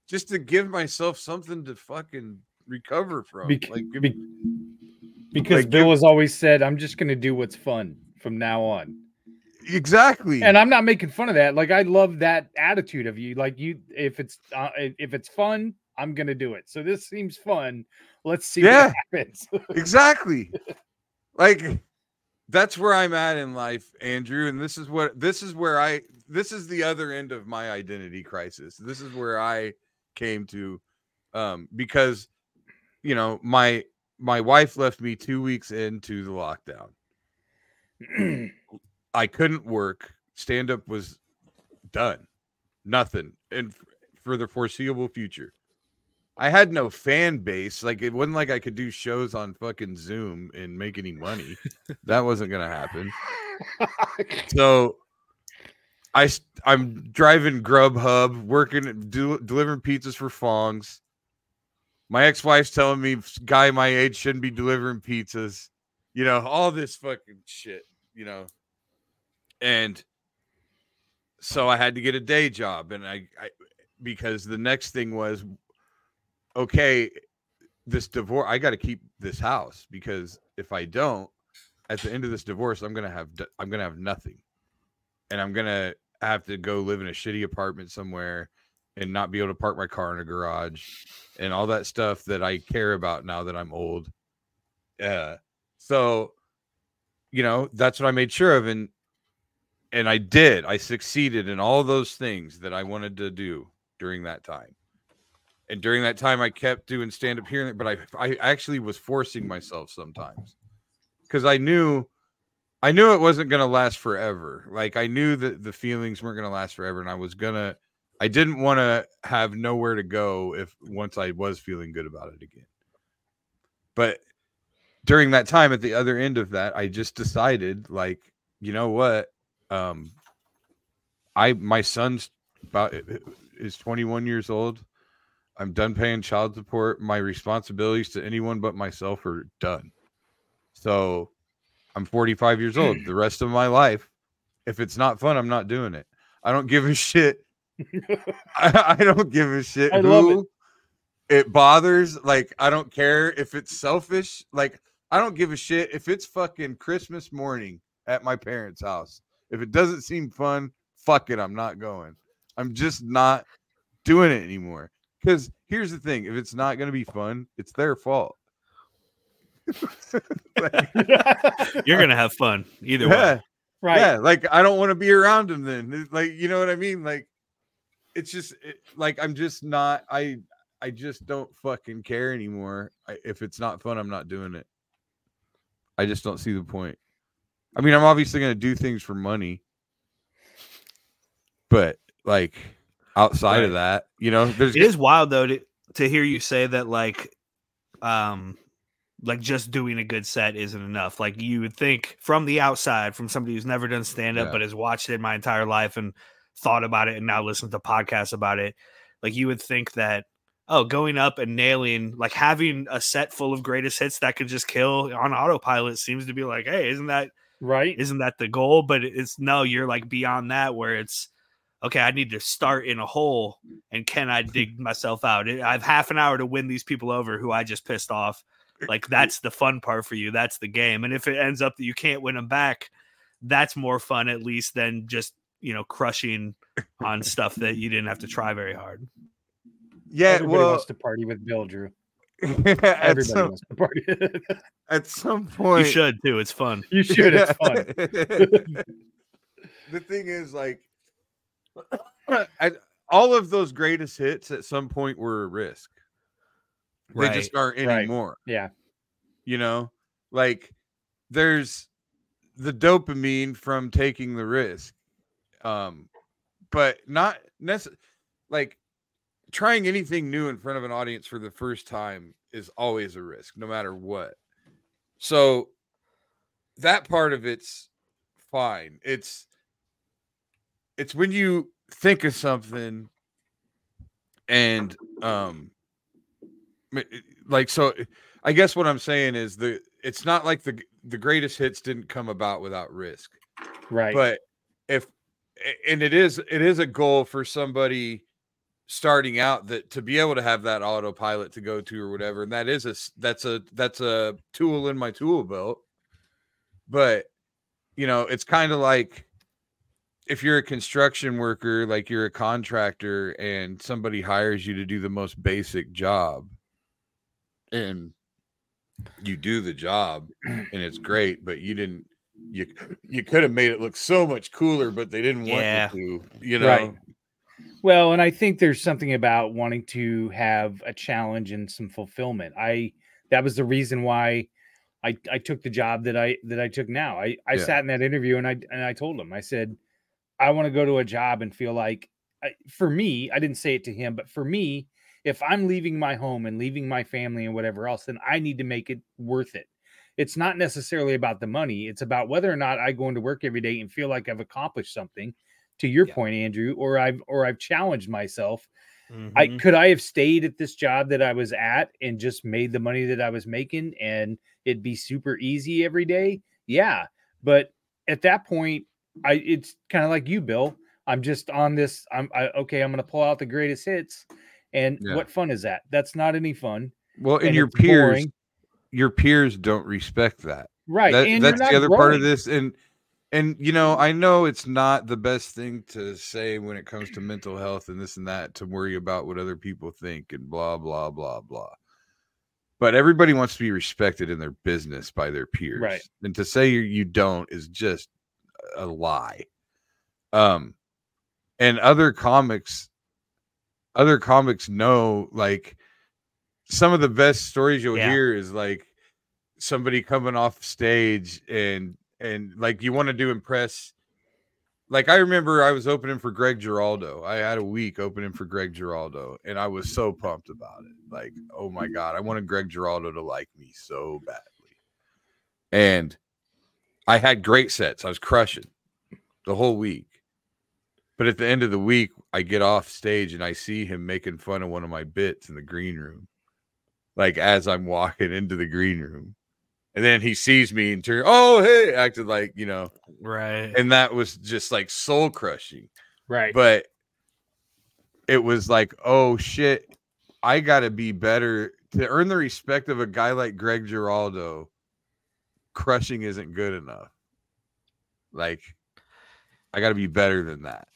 Just to give myself something to fucking recover from. Be- like be- because like, Bill has always said, I'm just gonna do what's fun from now on. Exactly. And I'm not making fun of that. Like I love that attitude of you. Like you if it's uh, if it's fun, I'm gonna do it. So this seems fun. Let's see yeah, what happens. exactly. Like that's where I'm at in life, Andrew. And this is what this is where I this is the other end of my identity crisis. This is where I came to um because you know my my wife left me two weeks into the lockdown. I couldn't work. Stand up was done. Nothing. And for the foreseeable future. I had no fan base. Like it wasn't like I could do shows on fucking Zoom and make any money. that wasn't gonna happen. so I I'm driving Grubhub, working do, delivering pizzas for Fongs. my ex-wife's telling me guy my age shouldn't be delivering pizzas you know all this fucking shit you know and so i had to get a day job and I, I because the next thing was okay this divorce i got to keep this house because if i don't at the end of this divorce i'm gonna have i'm gonna have nothing and i'm gonna have to go live in a shitty apartment somewhere and not be able to park my car in a garage and all that stuff that I care about now that I'm old. Uh, so you know, that's what I made sure of and and I did. I succeeded in all those things that I wanted to do during that time. And during that time I kept doing stand up here but I I actually was forcing myself sometimes. Cuz I knew I knew it wasn't going to last forever. Like I knew that the feelings weren't going to last forever and I was to I didn't want to have nowhere to go if once I was feeling good about it again. But during that time at the other end of that, I just decided like, you know what? Um I my son's about is 21 years old. I'm done paying child support. My responsibilities to anyone but myself are done. So I'm 45 years old. Hmm. The rest of my life, if it's not fun, I'm not doing it. I don't give a shit I, I, don't give a shit I who it. it bothers. Like, I don't care if it's selfish. Like, I don't give a shit if it's fucking Christmas morning at my parents' house. If it doesn't seem fun, fuck it. I'm not going. I'm just not doing it anymore. Because here's the thing if it's not going to be fun, it's their fault. like, You're going to have fun either yeah, way. Right. Yeah. Like, I don't want to be around them then. Like, you know what I mean? Like, it's just it, like I'm just not I I just don't fucking care anymore. I, if it's not fun, I'm not doing it. I just don't see the point. I mean, I'm obviously going to do things for money, but like outside right. of that, you know, there's it is wild though to to hear you say that like um like just doing a good set isn't enough. Like you would think from the outside, from somebody who's never done stand up yeah. but has watched it my entire life and thought about it and now listen to podcasts about it, like you would think that oh, going up and nailing like having a set full of greatest hits that could just kill on autopilot seems to be like, hey, isn't that right? Isn't that the goal? But it's no, you're like beyond that where it's okay, I need to start in a hole and can I dig myself out? I have half an hour to win these people over who I just pissed off. Like that's the fun part for you. That's the game. And if it ends up that you can't win them back, that's more fun at least than just you know crushing on stuff that you didn't have to try very hard. Yeah, Everybody well, wants to party with Bill Drew. Everybody some, wants to party. at some point, you should too. It's fun. You should. It's fun. the thing is, like, I, all of those greatest hits at some point were a risk. They just aren't anymore. Right. Yeah. You know, like there's the dopamine from taking the risk. Um, but not necessarily like trying anything new in front of an audience for the first time is always a risk, no matter what. So that part of it's fine. It's it's when you think of something and um like so I guess what I'm saying is the it's not like the the greatest hits didn't come about without risk. Right. But if and it is it is a goal for somebody starting out that to be able to have that autopilot to go to or whatever and that is a that's a that's a tool in my tool belt but you know it's kind of like if you're a construction worker like you're a contractor and somebody hires you to do the most basic job and you do the job and it's great, but you didn't you you could have made it look so much cooler, but they didn't want yeah. to, you know. Right. Well, and I think there's something about wanting to have a challenge and some fulfillment. I that was the reason why I I took the job that I that I took now. I I yeah. sat in that interview and I and I told him I said I want to go to a job and feel like for me, I didn't say it to him, but for me, if I'm leaving my home and leaving my family and whatever else, then I need to make it worth it. It's not necessarily about the money. It's about whether or not I go into work every day and feel like I've accomplished something, to your yeah. point, Andrew, or I've or I've challenged myself Mm-hmm. I could I have stayed at this job that I was at and just made the money that I was making and it'd be super easy every day. Yeah, but at that point, I it's kind of like you, Bill. I'm just on this. I'm I, okay. I'm going to pull out the greatest hits, and yeah. what fun is that? That's not any fun. Well, and, and your peers, boring. your peers don't respect that. Right. That, that's the other growing. part of this, and and you know, I know it's not the best thing to say when it comes to mental health and this and that to worry about what other people think and blah blah blah blah. But everybody wants to be respected in their business by their peers, right? And to say you don't is just a lie. Um, and other comics, other comics know like some of the best stories you'll yeah. hear is like somebody coming off stage and and like you want to do impress like I remember I was opening for Greg Giraldo. I had a week opening for Greg Giraldo, and I was so pumped about it. Like, oh my god, I wanted Greg Giraldo to like me so badly. And I had great sets. I was crushing the whole week. But at the end of the week, I get off stage and I see him making fun of one of my bits in the green room. Like as I'm walking into the green room. And then he sees me and turns, oh hey, acted like, you know. Right. And that was just like soul crushing. Right. But it was like, oh shit, I gotta be better to earn the respect of a guy like Greg Giraldo. Crushing isn't good enough. Like, I gotta be better than that.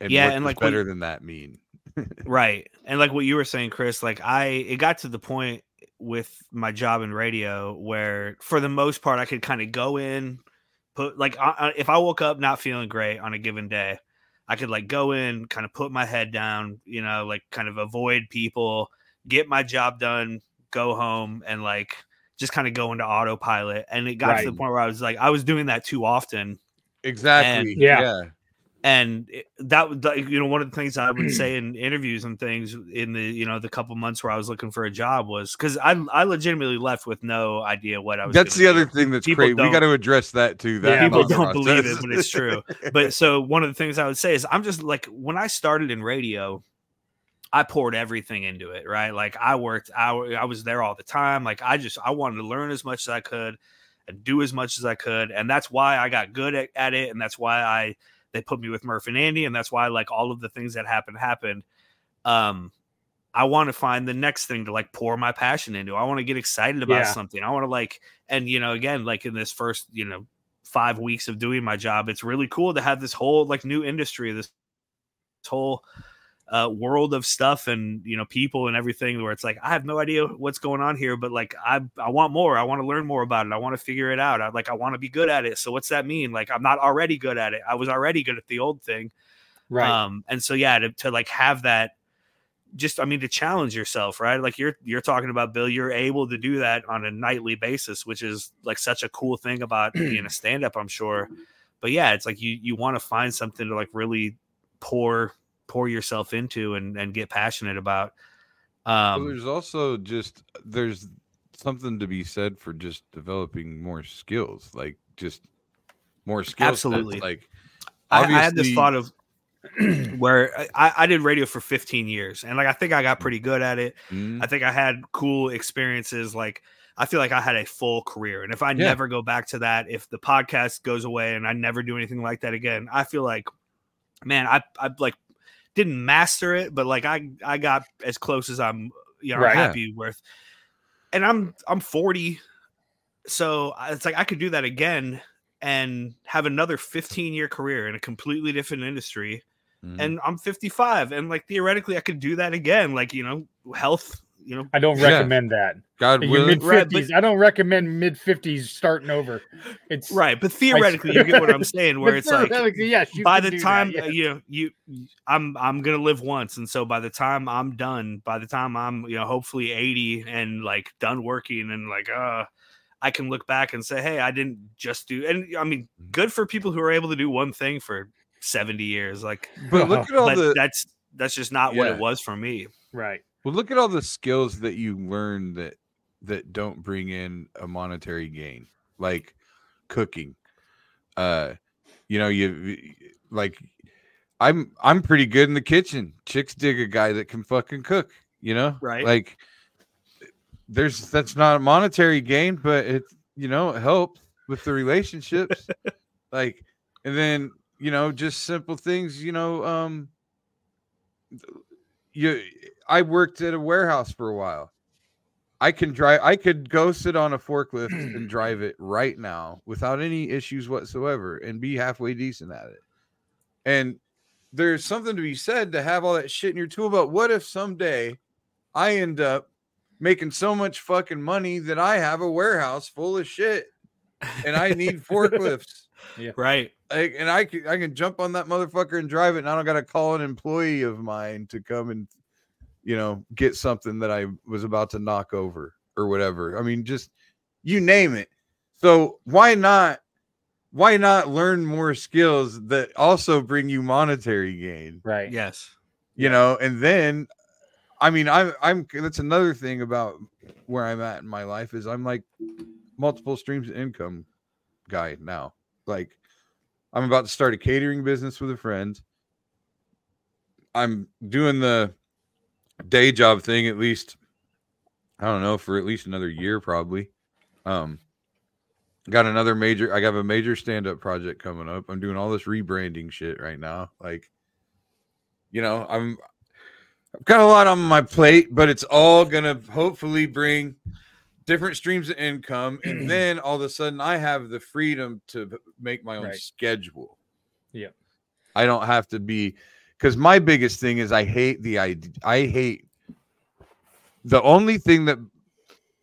And yeah, and like better than that mean. right. And like what you were saying, Chris, like I it got to the point with my job in radio where for the most part I could kind of go in put like I, if I woke up not feeling great on a given day, I could like go in, kind of put my head down, you know, like kind of avoid people, get my job done, go home and like just kind of go into autopilot. And it got right. to the point where I was like, I was doing that too often. Exactly. And, yeah. yeah and that was you know one of the things I would say in interviews and things in the you know the couple months where I was looking for a job was because I I legitimately left with no idea what I was. That's the other thing that's people great. We got to address that too. That yeah, people don't believe it, but it's true. but so one of the things I would say is I'm just like when I started in radio. I poured everything into it, right? Like I worked, I, I was there all the time. Like I just, I wanted to learn as much as I could and do as much as I could. And that's why I got good at, at it. And that's why I they put me with Murph and Andy, and that's why like all of the things that happened happened. Um, I want to find the next thing to like pour my passion into. I want to get excited about yeah. something. I want to like, and you know, again, like in this first, you know, five weeks of doing my job, it's really cool to have this whole like new industry, this, this whole uh, world of stuff and you know people and everything where it's like I have no idea what's going on here, but like I I want more. I want to learn more about it. I want to figure it out. I like I want to be good at it. So what's that mean? Like I'm not already good at it. I was already good at the old thing, right? Um, and so yeah, to, to like have that just I mean to challenge yourself, right? Like you're you're talking about Bill, you're able to do that on a nightly basis, which is like such a cool thing about being a stand up, I'm sure. But yeah, it's like you you want to find something to like really pour pour yourself into and, and get passionate about. Um, there's also just there's something to be said for just developing more skills, like just more skills. Absolutely. Like I, I, had this thought of where I, I, did radio for 15 years, and like I think I got pretty good at it. Mm-hmm. I think I had cool experiences. Like I feel like I had a full career, and if I yeah. never go back to that, if the podcast goes away and I never do anything like that again, I feel like man, I I like didn't master it, but like I I got as close as I'm you know right, happy yeah. with. And I'm I'm 40, so it's like I could do that again and have another 15 year career in a completely different industry. Mm. And I'm 55, and like theoretically, I could do that again. Like you know, health you know, I don't recommend yeah. that. God willing, mid fifties. Right, I don't recommend mid fifties starting over. It's right, but theoretically, you get what I'm saying. Where it's like, yes, by the time that, yeah. you you, I'm I'm gonna live once, and so by the time I'm done, by the time I'm you know hopefully 80 and like done working and like uh. I can look back and say, "Hey, I didn't just do." And I mean, good for people who are able to do one thing for seventy years. Like, but look at all but the. That's that's just not yeah. what it was for me. Right. Well, look at all the skills that you learn that that don't bring in a monetary gain, like cooking. Uh, you know, you like I'm I'm pretty good in the kitchen. Chicks dig a guy that can fucking cook, you know? Right. Like there's that's not a monetary gain, but it you know, it helps with the relationships. like and then, you know, just simple things, you know, um you I worked at a warehouse for a while. I can drive I could go sit on a forklift and drive it right now without any issues whatsoever and be halfway decent at it. And there's something to be said to have all that shit in your tool. But what if someday I end up making so much fucking money that I have a warehouse full of shit and I need forklifts? yeah. Right. Like, and I can, I can jump on that motherfucker and drive it, and I don't got to call an employee of mine to come and, you know, get something that I was about to knock over or whatever. I mean, just you name it. So why not why not learn more skills that also bring you monetary gain? Right. Yes. You know, and then I mean, I'm I'm that's another thing about where I'm at in my life is I'm like multiple streams of income guy now. Like I'm about to start a catering business with a friend. I'm doing the day job thing at least I don't know for at least another year probably. Um got another major i got a major stand-up project coming up i'm doing all this rebranding shit right now like you know i'm i've got a lot on my plate but it's all gonna hopefully bring different streams of income and then all of a sudden i have the freedom to make my own right. schedule yeah i don't have to be because my biggest thing is i hate the idea i hate the only thing that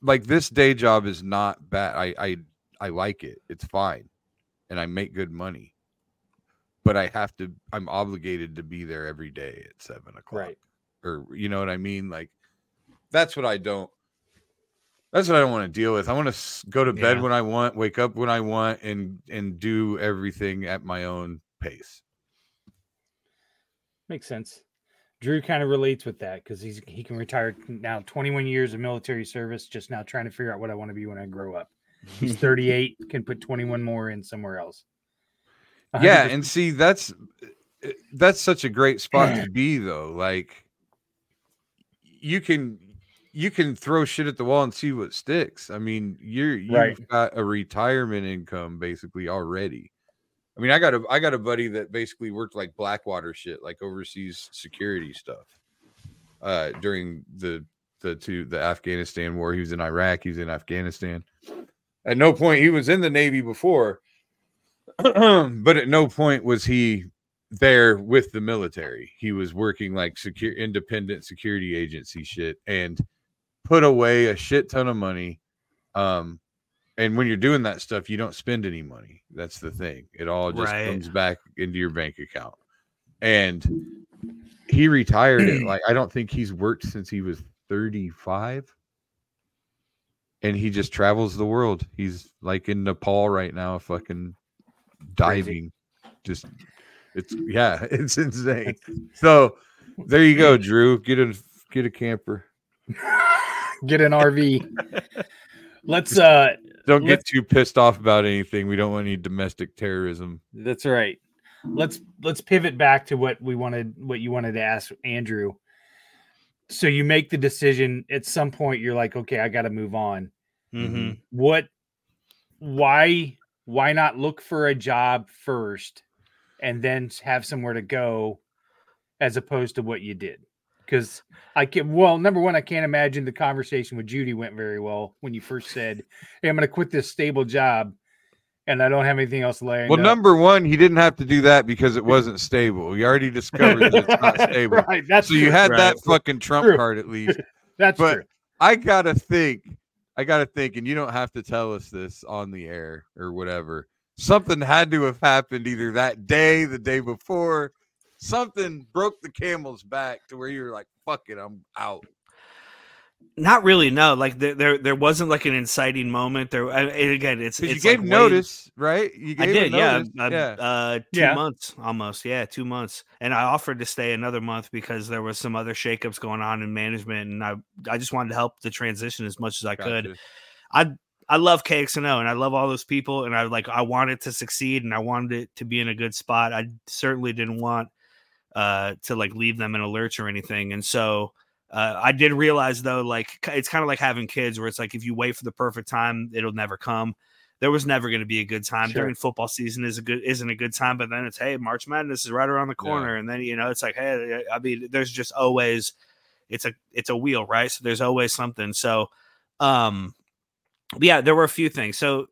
like this day job is not bad i i I like it. It's fine. And I make good money. But I have to, I'm obligated to be there every day at seven o'clock. Right. Or, you know what I mean? Like, that's what I don't, that's what I don't want to deal with. I want to go to bed yeah. when I want, wake up when I want, and, and do everything at my own pace. Makes sense. Drew kind of relates with that because he's he can retire now 21 years of military service, just now trying to figure out what I want to be when I grow up. He's 38, can put 21 more in somewhere else. 100. Yeah, and see that's eh, that's such a great spot to be though. Like you can you can throw shit at the wall and see what sticks. I mean, you're you've right. got a retirement income basically already. I mean, I got a I got a buddy that basically worked like Blackwater shit, like overseas security stuff. Uh during the the two the Afghanistan war. He was in Iraq, he was in Afghanistan. At no point he was in the Navy before, but at no point was he there with the military. He was working like secure independent security agency shit and put away a shit ton of money. Um, and when you're doing that stuff, you don't spend any money. That's the thing. It all just right. comes back into your bank account. And he retired at like I don't think he's worked since he was 35 and he just travels the world. He's like in Nepal right now, fucking diving. Crazy. Just it's yeah, it's insane. So there you go, Drew. Get a get a camper. get an RV. let's uh don't get too pissed off about anything. We don't want any domestic terrorism. That's right. Let's let's pivot back to what we wanted what you wanted to ask Andrew so you make the decision at some point you're like okay i got to move on mm-hmm. what why why not look for a job first and then have somewhere to go as opposed to what you did because i can well number one i can't imagine the conversation with judy went very well when you first said hey i'm going to quit this stable job and I don't have anything else laying. Well, up. number one, he didn't have to do that because it wasn't stable. We already discovered that it's not stable. right. That's so true. you had right. that fucking trump true. card at least. that's but true. I gotta think. I gotta think, and you don't have to tell us this on the air or whatever. Something had to have happened either that day, the day before. Something broke the camel's back to where you're like, "Fuck it, I'm out." Not really. No, like there, there, there wasn't like an inciting moment. There, and again, it's, it's you gave like notice, way, right? You I did, yeah, uh, yeah. Uh, two yeah. months almost, yeah, two months. And I offered to stay another month because there was some other shakeups going on in management, and I, I just wanted to help the transition as much as I gotcha. could. I, I love KXNO, and I love all those people, and I like, I wanted to succeed, and I wanted it to be in a good spot. I certainly didn't want uh, to like leave them in a lurch or anything. And so uh, I did realize though, like it's kind of like having kids, where it's like if you wait for the perfect time, it'll never come. There was never going to be a good time sure. during football season. is a good isn't a good time, but then it's hey, March Madness is right around the corner, yeah. and then you know it's like hey, I mean, there's just always it's a it's a wheel, right? So there's always something. So, um, yeah, there were a few things. So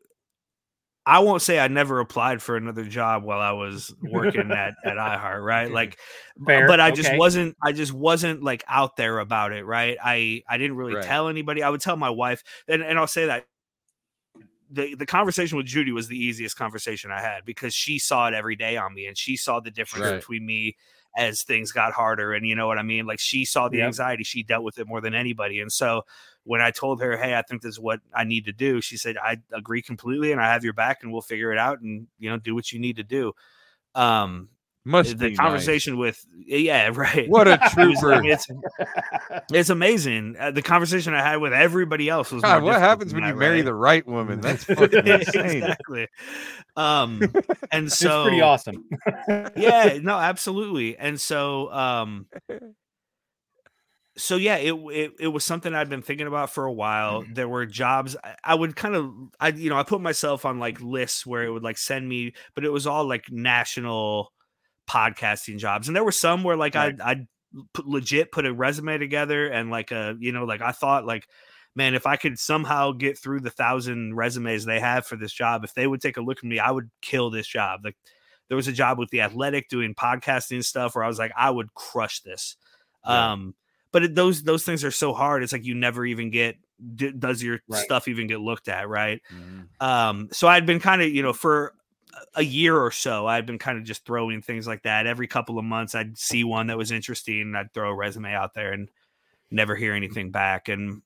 I won't say I never applied for another job while I was working at at iHeart, right? Mm-hmm. Like, Fair. but I just okay. wasn't. I just wasn't like out there about it, right? I I didn't really right. tell anybody. I would tell my wife, and and I'll say that the the conversation with Judy was the easiest conversation I had because she saw it every day on me, and she saw the difference right. between me as things got harder. And you know what I mean? Like she saw the yep. anxiety, she dealt with it more than anybody. And so when I told her, Hey, I think this is what I need to do, she said, I agree completely and I have your back and we'll figure it out and, you know, do what you need to do. Um, must the conversation nice. with yeah right. What a trooper. it's, it's amazing. Uh, the conversation i had with everybody else was God, what happens when you marry right? the right woman? That's fucking insane. Exactly. Um and so it's pretty awesome. Yeah no absolutely. And so um so yeah, it, it it was something I'd been thinking about for a while. Mm-hmm. There were jobs I, I, would kind of I you know I put myself on like lists where it would like send me, but it was all like national podcasting jobs, and there were some where like right. I I legit put a resume together and like a you know like I thought like man if I could somehow get through the thousand resumes they have for this job, if they would take a look at me, I would kill this job. Like there was a job with the Athletic doing podcasting stuff where I was like I would crush this. Yeah. Um but it, those those things are so hard. It's like you never even get d- does your right. stuff even get looked at, right? Mm-hmm. Um, so I'd been kind of you know for a year or so, I'd been kind of just throwing things like that. Every couple of months, I'd see one that was interesting, and I'd throw a resume out there and never hear anything back. And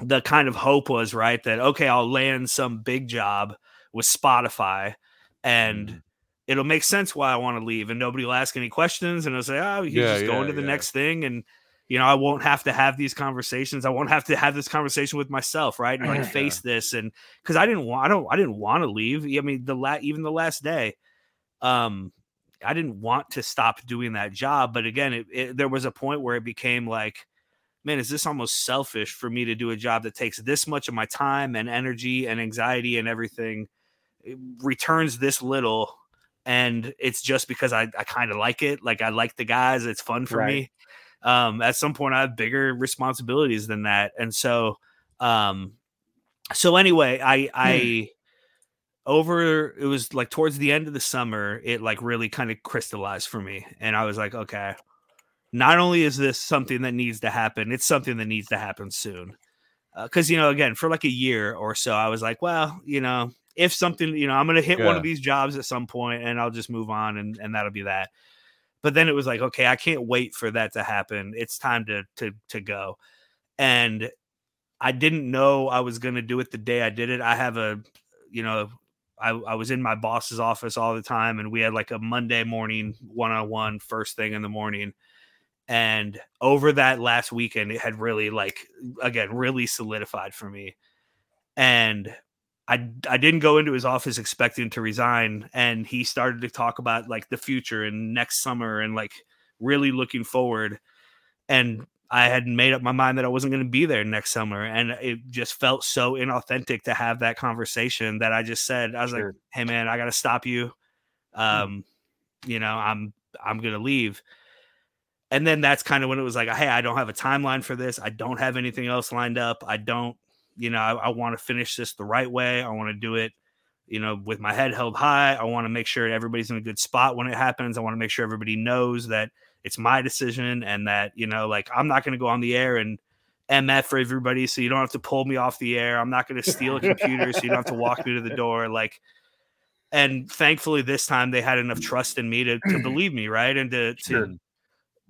the kind of hope was right that okay, I'll land some big job with Spotify, and mm-hmm. it'll make sense why I want to leave, and nobody will ask any questions, and I'll say, oh, he's yeah, just yeah, going to the yeah. next thing, and you know, I won't have to have these conversations. I won't have to have this conversation with myself, right? And like face this, and because I didn't want, I don't, I didn't want to leave. I mean, the last, even the last day, um, I didn't want to stop doing that job. But again, it, it, there was a point where it became like, man, is this almost selfish for me to do a job that takes this much of my time and energy and anxiety and everything, it returns this little, and it's just because I, I kind of like it. Like I like the guys. It's fun for right. me um, at some point I have bigger responsibilities than that. And so, um, so anyway, I, I, hmm. over, it was like towards the end of the summer, it like really kind of crystallized for me. And I was like, okay, not only is this something that needs to happen, it's something that needs to happen soon. Because, uh, you know, again, for like a year or so, I was like, well, you know, if something, you know, I'm going to hit yeah. one of these jobs at some point and I'll just move on and, and that'll be that. But then it was like, okay, I can't wait for that to happen. It's time to to to go. And I didn't know I was going to do it the day I did it. I have a, you know, I, I was in my boss's office all the time and we had like a Monday morning one on one first thing in the morning. And over that last weekend, it had really, like, again, really solidified for me. And I I didn't go into his office expecting to resign, and he started to talk about like the future and next summer and like really looking forward. And I had made up my mind that I wasn't going to be there next summer, and it just felt so inauthentic to have that conversation that I just said I was sure. like, "Hey man, I got to stop you. Hmm. Um, you know, I'm I'm going to leave." And then that's kind of when it was like, "Hey, I don't have a timeline for this. I don't have anything else lined up. I don't you know, I, I want to finish this the right way. I want to do it, you know, with my head held high. I want to make sure everybody's in a good spot when it happens. I want to make sure everybody knows that it's my decision and that, you know, like I'm not going to go on the air and MF for everybody so you don't have to pull me off the air. I'm not going to steal a computer so you don't have to walk me to the door. Like, and thankfully this time they had enough trust in me to, to believe me, right? And to, to sure.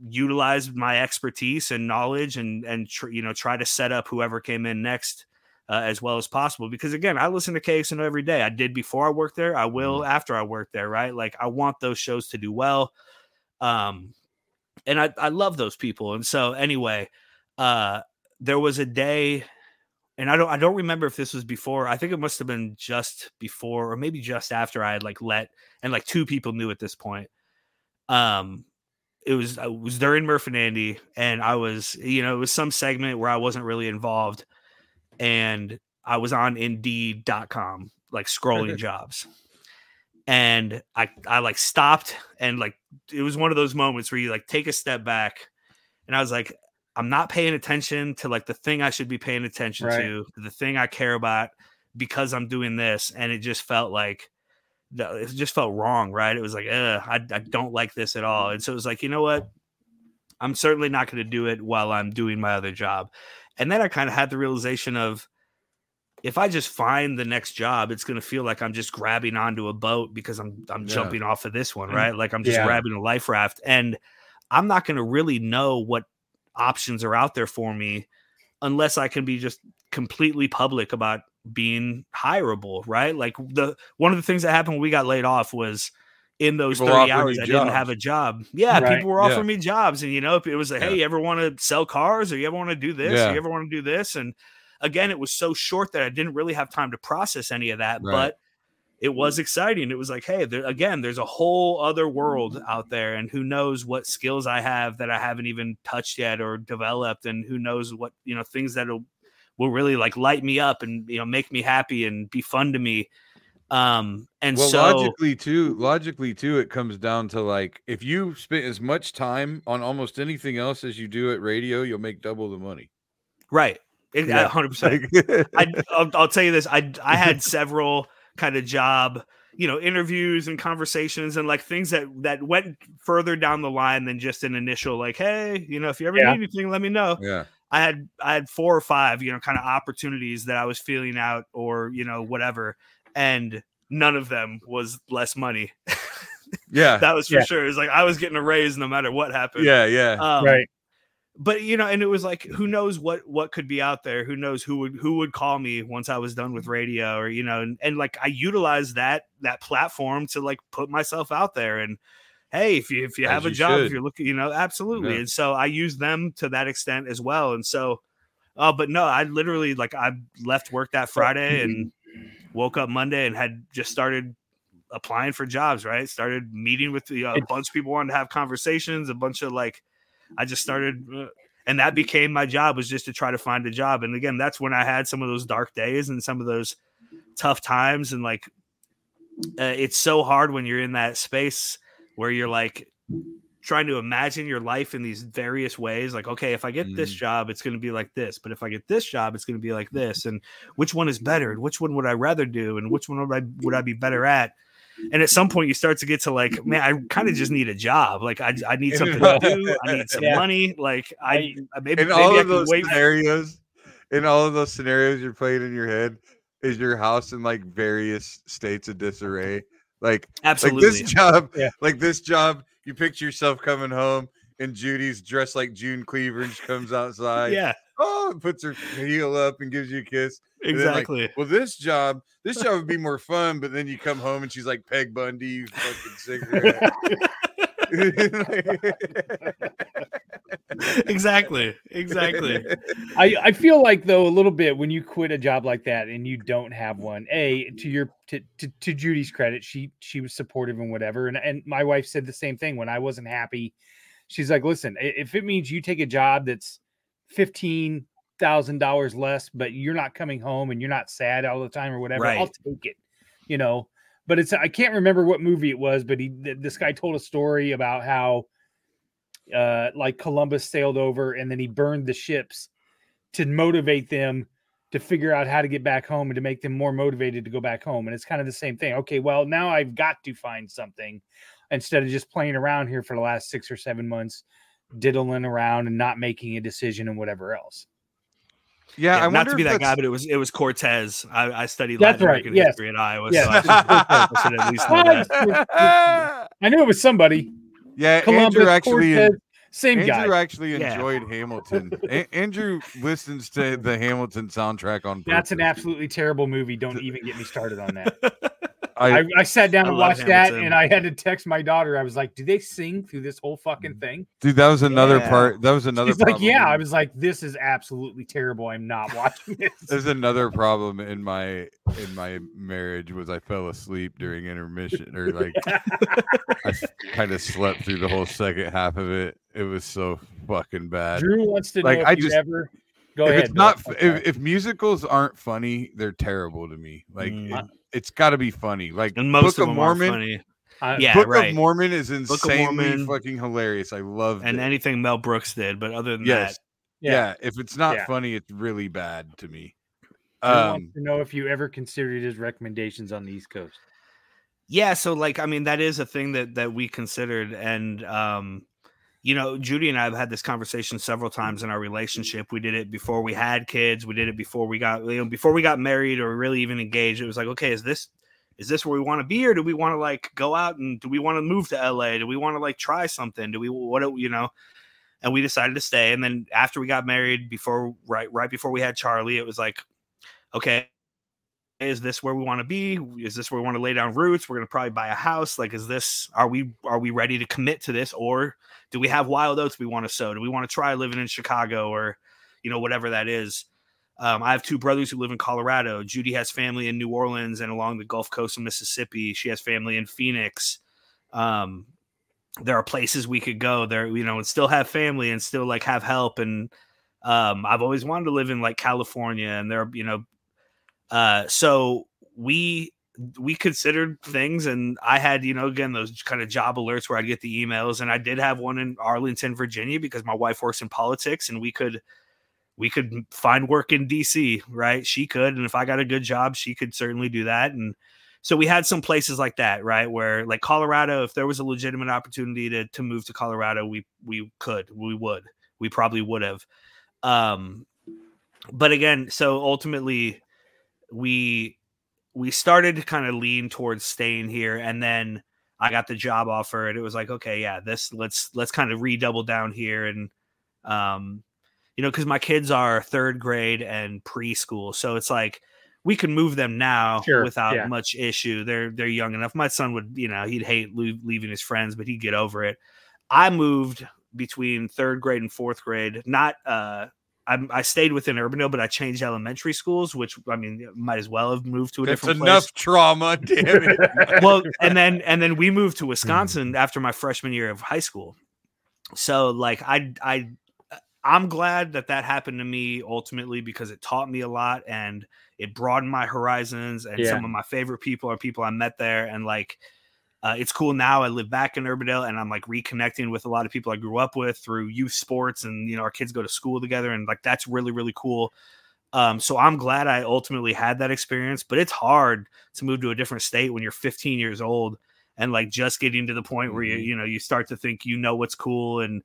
utilize my expertise and knowledge and, and, tr- you know, try to set up whoever came in next uh, as well as possible. Because again, I listen to KXNO every day. I did before I worked there. I will mm-hmm. after I work there. Right? Like I want those shows to do well. Um, and I I love those people. And so anyway, uh, there was a day, and I don't I don't remember if this was before. I think it must have been just before, or maybe just after I had like let and like two people knew at this point. Um, it was it was during Murph and Andy, and I was you know it was some segment where I wasn't really involved, and I was on Indeed.com like scrolling jobs, and I I like stopped and like it was one of those moments where you like take a step back, and I was like I'm not paying attention to like the thing I should be paying attention right. to, the thing I care about because I'm doing this, and it just felt like it just felt wrong, right? It was like, I, I don't like this at all. And so it was like, you know what? I'm certainly not going to do it while I'm doing my other job. And then I kind of had the realization of if I just find the next job, it's going to feel like I'm just grabbing onto a boat because I'm I'm yeah. jumping off of this one, right? Like I'm just yeah. grabbing a life raft and I'm not going to really know what options are out there for me unless I can be just completely public about being hireable, right? Like the one of the things that happened when we got laid off was in those people 30 hours I jobs. didn't have a job. Yeah, right. people were offering yeah. me jobs and you know, it was like, yeah. hey, you ever want to sell cars or you ever want to do this yeah. or you ever want to do this? And again, it was so short that I didn't really have time to process any of that, right. but it was exciting. It was like, hey, there, again, there's a whole other world out there, and who knows what skills I have that I haven't even touched yet or developed, and who knows what you know things that'll will really like light me up and you know make me happy and be fun to me um and well, so logically too logically too it comes down to like if you spend as much time on almost anything else as you do at radio you'll make double the money right yeah. 100% I, I'll, I'll tell you this i i had several kind of job you know interviews and conversations and like things that that went further down the line than just an initial like hey you know if you ever yeah. need anything let me know yeah I had I had four or five, you know, kind of opportunities that I was feeling out or, you know, whatever. And none of them was less money. yeah. that was for yeah. sure. was like I was getting a raise no matter what happened. Yeah, yeah. Um, right. But you know, and it was like who knows what what could be out there? Who knows who would who would call me once I was done with radio or you know, and, and like I utilized that that platform to like put myself out there and hey, if you if you have a job, should. if you're looking, you know, absolutely. Yeah. And so I use them to that extent as well. And so, uh, but no, I literally like I left work that Friday and woke up Monday and had just started applying for jobs. Right, started meeting with the, uh, a bunch of people wanted to have conversations. A bunch of like, I just started. Uh, and that became my job was just to try to find a job and again that's when i had some of those dark days and some of those tough times and like uh, it's so hard when you're in that space where you're like trying to imagine your life in these various ways like okay if i get mm. this job it's going to be like this but if i get this job it's going to be like this and which one is better and which one would i rather do and which one would i would i be better at and at some point you start to get to like man i kind of just need a job like i, I need something to do i need some yeah. money like i maybe, in maybe all I of those scenarios in all of those scenarios you're playing in your head is your house in like various states of disarray like absolutely like this job, yeah. like this job, you picture yourself coming home and Judy's dressed like June Cleaver and she comes outside. yeah. Oh, and puts her heel up and gives you a kiss. Exactly. Like, well, this job, this job would be more fun, but then you come home and she's like Peg Bundy, you fucking cigarette. exactly exactly. I i feel like though a little bit when you quit a job like that and you don't have one a to your to, to, to judy's credit she she was supportive and whatever and and my wife said the same thing when i wasn't happy. She's like listen if it means you take a job that's fifteen thousand dollars less but you're not coming home and you're not sad all the time or whatever right. i'll take it you know but it's I can't remember what movie it was, but he this guy told a story about how uh like Columbus sailed over and then he burned the ships to motivate them to figure out how to get back home and to make them more motivated to go back home. And it's kind of the same thing. Okay, well, now I've got to find something instead of just playing around here for the last six or seven months, diddling around and not making a decision and whatever else. Yeah, yeah not to be that guy, but it was it was Cortez. I, I studied Latin right. American yes. history at Iowa, yes. so I, should at least know that. I knew it was somebody. Yeah, Columbus, Andrew actually Cortez, same Andrew guy. actually enjoyed yeah. Hamilton. A- Andrew listens to the Hamilton soundtrack on. Purpose. That's an absolutely terrible movie. Don't even get me started on that. I, I, I sat down I and watched Hamilton. that, and I had to text my daughter. I was like, "Do they sing through this whole fucking thing?" Dude, that was another yeah. part. That was another. She's like, "Yeah." I was like, "This is absolutely terrible. I'm not watching this." There's another problem in my in my marriage was I fell asleep during intermission, or like I kind of slept through the whole second half of it. It was so fucking bad. Drew wants to like, know if I you just, ever. Go if ahead. It's not if, if, musicals aren't funny, they're terrible to me. Like mm. it, has got to be funny. Like and most Book of, of Mormon. Uh, yeah, Book right. of Mormon is insanely fucking hilarious. I love and it. anything Mel Brooks did, but other than yes. that, yeah. yeah. if it's not yeah. funny, it's really bad to me. I um, want to know if you ever considered his recommendations on the East Coast. Yeah, so like I mean that is a thing that that we considered and um you know, Judy and I have had this conversation several times in our relationship. We did it before we had kids. We did it before we got, you know, before we got married or really even engaged. It was like, okay, is this, is this where we want to be, or do we want to like go out and do we want to move to LA? Do we want to like try something? Do we what you know? And we decided to stay. And then after we got married, before right right before we had Charlie, it was like, okay, is this where we want to be? Is this where we want to lay down roots? We're gonna probably buy a house. Like, is this are we are we ready to commit to this, or do we have wild oats we want to sow? Do we want to try living in Chicago or, you know, whatever that is? Um, I have two brothers who live in Colorado. Judy has family in New Orleans and along the Gulf Coast of Mississippi. She has family in Phoenix. Um, there are places we could go there, you know, and still have family and still like have help. And um, I've always wanted to live in like California, and there, you know, uh, so we we considered things and I had, you know, again, those kind of job alerts where I'd get the emails and I did have one in Arlington, Virginia because my wife works in politics and we could we could find work in DC, right? She could and if I got a good job, she could certainly do that and so we had some places like that, right? Where like Colorado, if there was a legitimate opportunity to to move to Colorado, we we could, we would. We probably would have. Um but again, so ultimately we we started to kind of lean towards staying here and then I got the job offer and it was like, okay, yeah, this let's let's kind of redouble down here and um you know, because my kids are third grade and preschool. So it's like we can move them now sure, without yeah. much issue. They're they're young enough. My son would, you know, he'd hate leaving his friends, but he'd get over it. I moved between third grade and fourth grade, not uh I, I stayed within Urbandale, but I changed elementary schools, which I mean, might as well have moved to a That's different enough place. trauma, damn it. well, and then and then we moved to hmm. Wisconsin after my freshman year of high school. So like I I I'm glad that that happened to me ultimately because it taught me a lot and it broadened my horizons and yeah. some of my favorite people are people I met there and like uh, it's cool now. I live back in Urbandale, and I'm like reconnecting with a lot of people I grew up with through youth sports, and you know our kids go to school together, and like that's really really cool. Um, so I'm glad I ultimately had that experience, but it's hard to move to a different state when you're 15 years old and like just getting to the point where you mm-hmm. you know you start to think you know what's cool and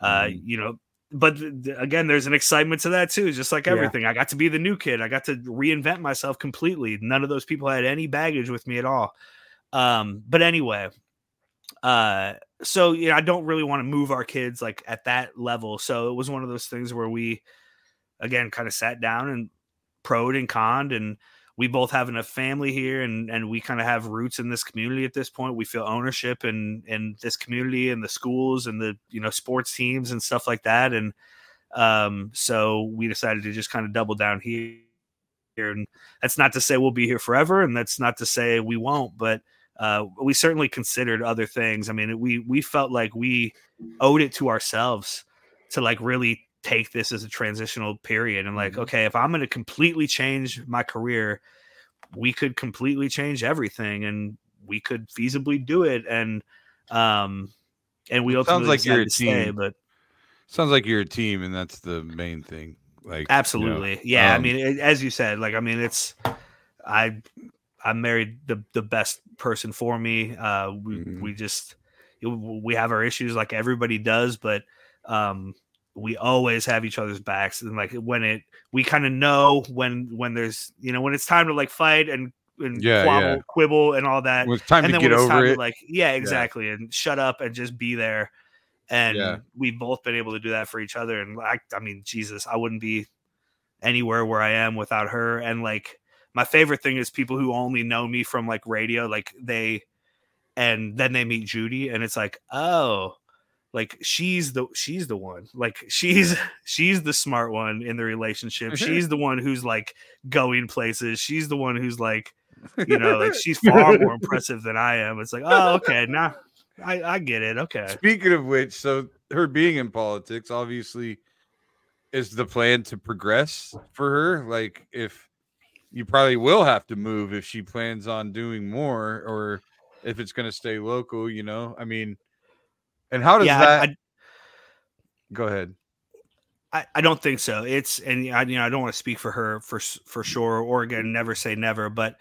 uh, mm-hmm. you know but th- again, there's an excitement to that too. Just like everything, yeah. I got to be the new kid. I got to reinvent myself completely. None of those people had any baggage with me at all. Um, but anyway, uh, so you know, I don't really want to move our kids like at that level. So it was one of those things where we, again, kind of sat down and proed and conned, and we both have enough family here, and and we kind of have roots in this community at this point. We feel ownership in in this community and the schools and the you know sports teams and stuff like that, and um, so we decided to just kind of double down here. And that's not to say we'll be here forever, and that's not to say we won't, but uh, we certainly considered other things. I mean, we we felt like we owed it to ourselves to like really take this as a transitional period and like, mm-hmm. okay, if I'm going to completely change my career, we could completely change everything, and we could feasibly do it. And um, and we ultimately sounds like you're a team, stay, but sounds like you're a team, and that's the main thing. Like absolutely, you know, yeah. Um, I mean, it, as you said, like I mean, it's I I married the the best person for me. Uh, we mm-hmm. we just we have our issues like everybody does, but um, we always have each other's backs. And like when it, we kind of know when when there's you know when it's time to like fight and and yeah, quabble, yeah. quibble and all that. When it's time and to get over it, to like yeah, exactly, yeah. and shut up and just be there. And we've both been able to do that for each other. And I, I mean, Jesus, I wouldn't be anywhere where I am without her. And like my favorite thing is people who only know me from like radio, like they, and then they meet Judy, and it's like, oh, like she's the she's the one. Like she's she's the smart one in the relationship. She's the one who's like going places. She's the one who's like you know like she's far more impressive than i am. It's like oh okay now I, I get it okay. Speaking of which so her being in politics obviously is the plan to progress for her like if you probably will have to move if she plans on doing more or if it's going to stay local you know i mean and how does yeah, that? I, Go ahead. I, I don't think so. It's and I you know I don't want to speak for her for for sure or again never say never, but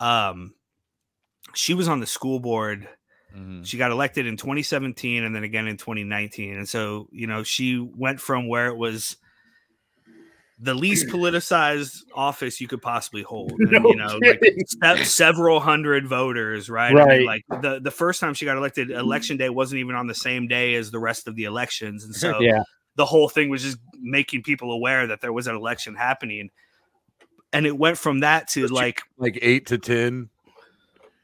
um, she was on the school board. Mm-hmm. She got elected in 2017 and then again in 2019, and so you know she went from where it was the least politicized office you could possibly hold. And, no you know, like se- several hundred voters, right? Right. I mean, like the the first time she got elected, election day wasn't even on the same day as the rest of the elections, and so yeah. the whole thing was just making people aware that there was an election happening. And it went from that to like like eight to ten.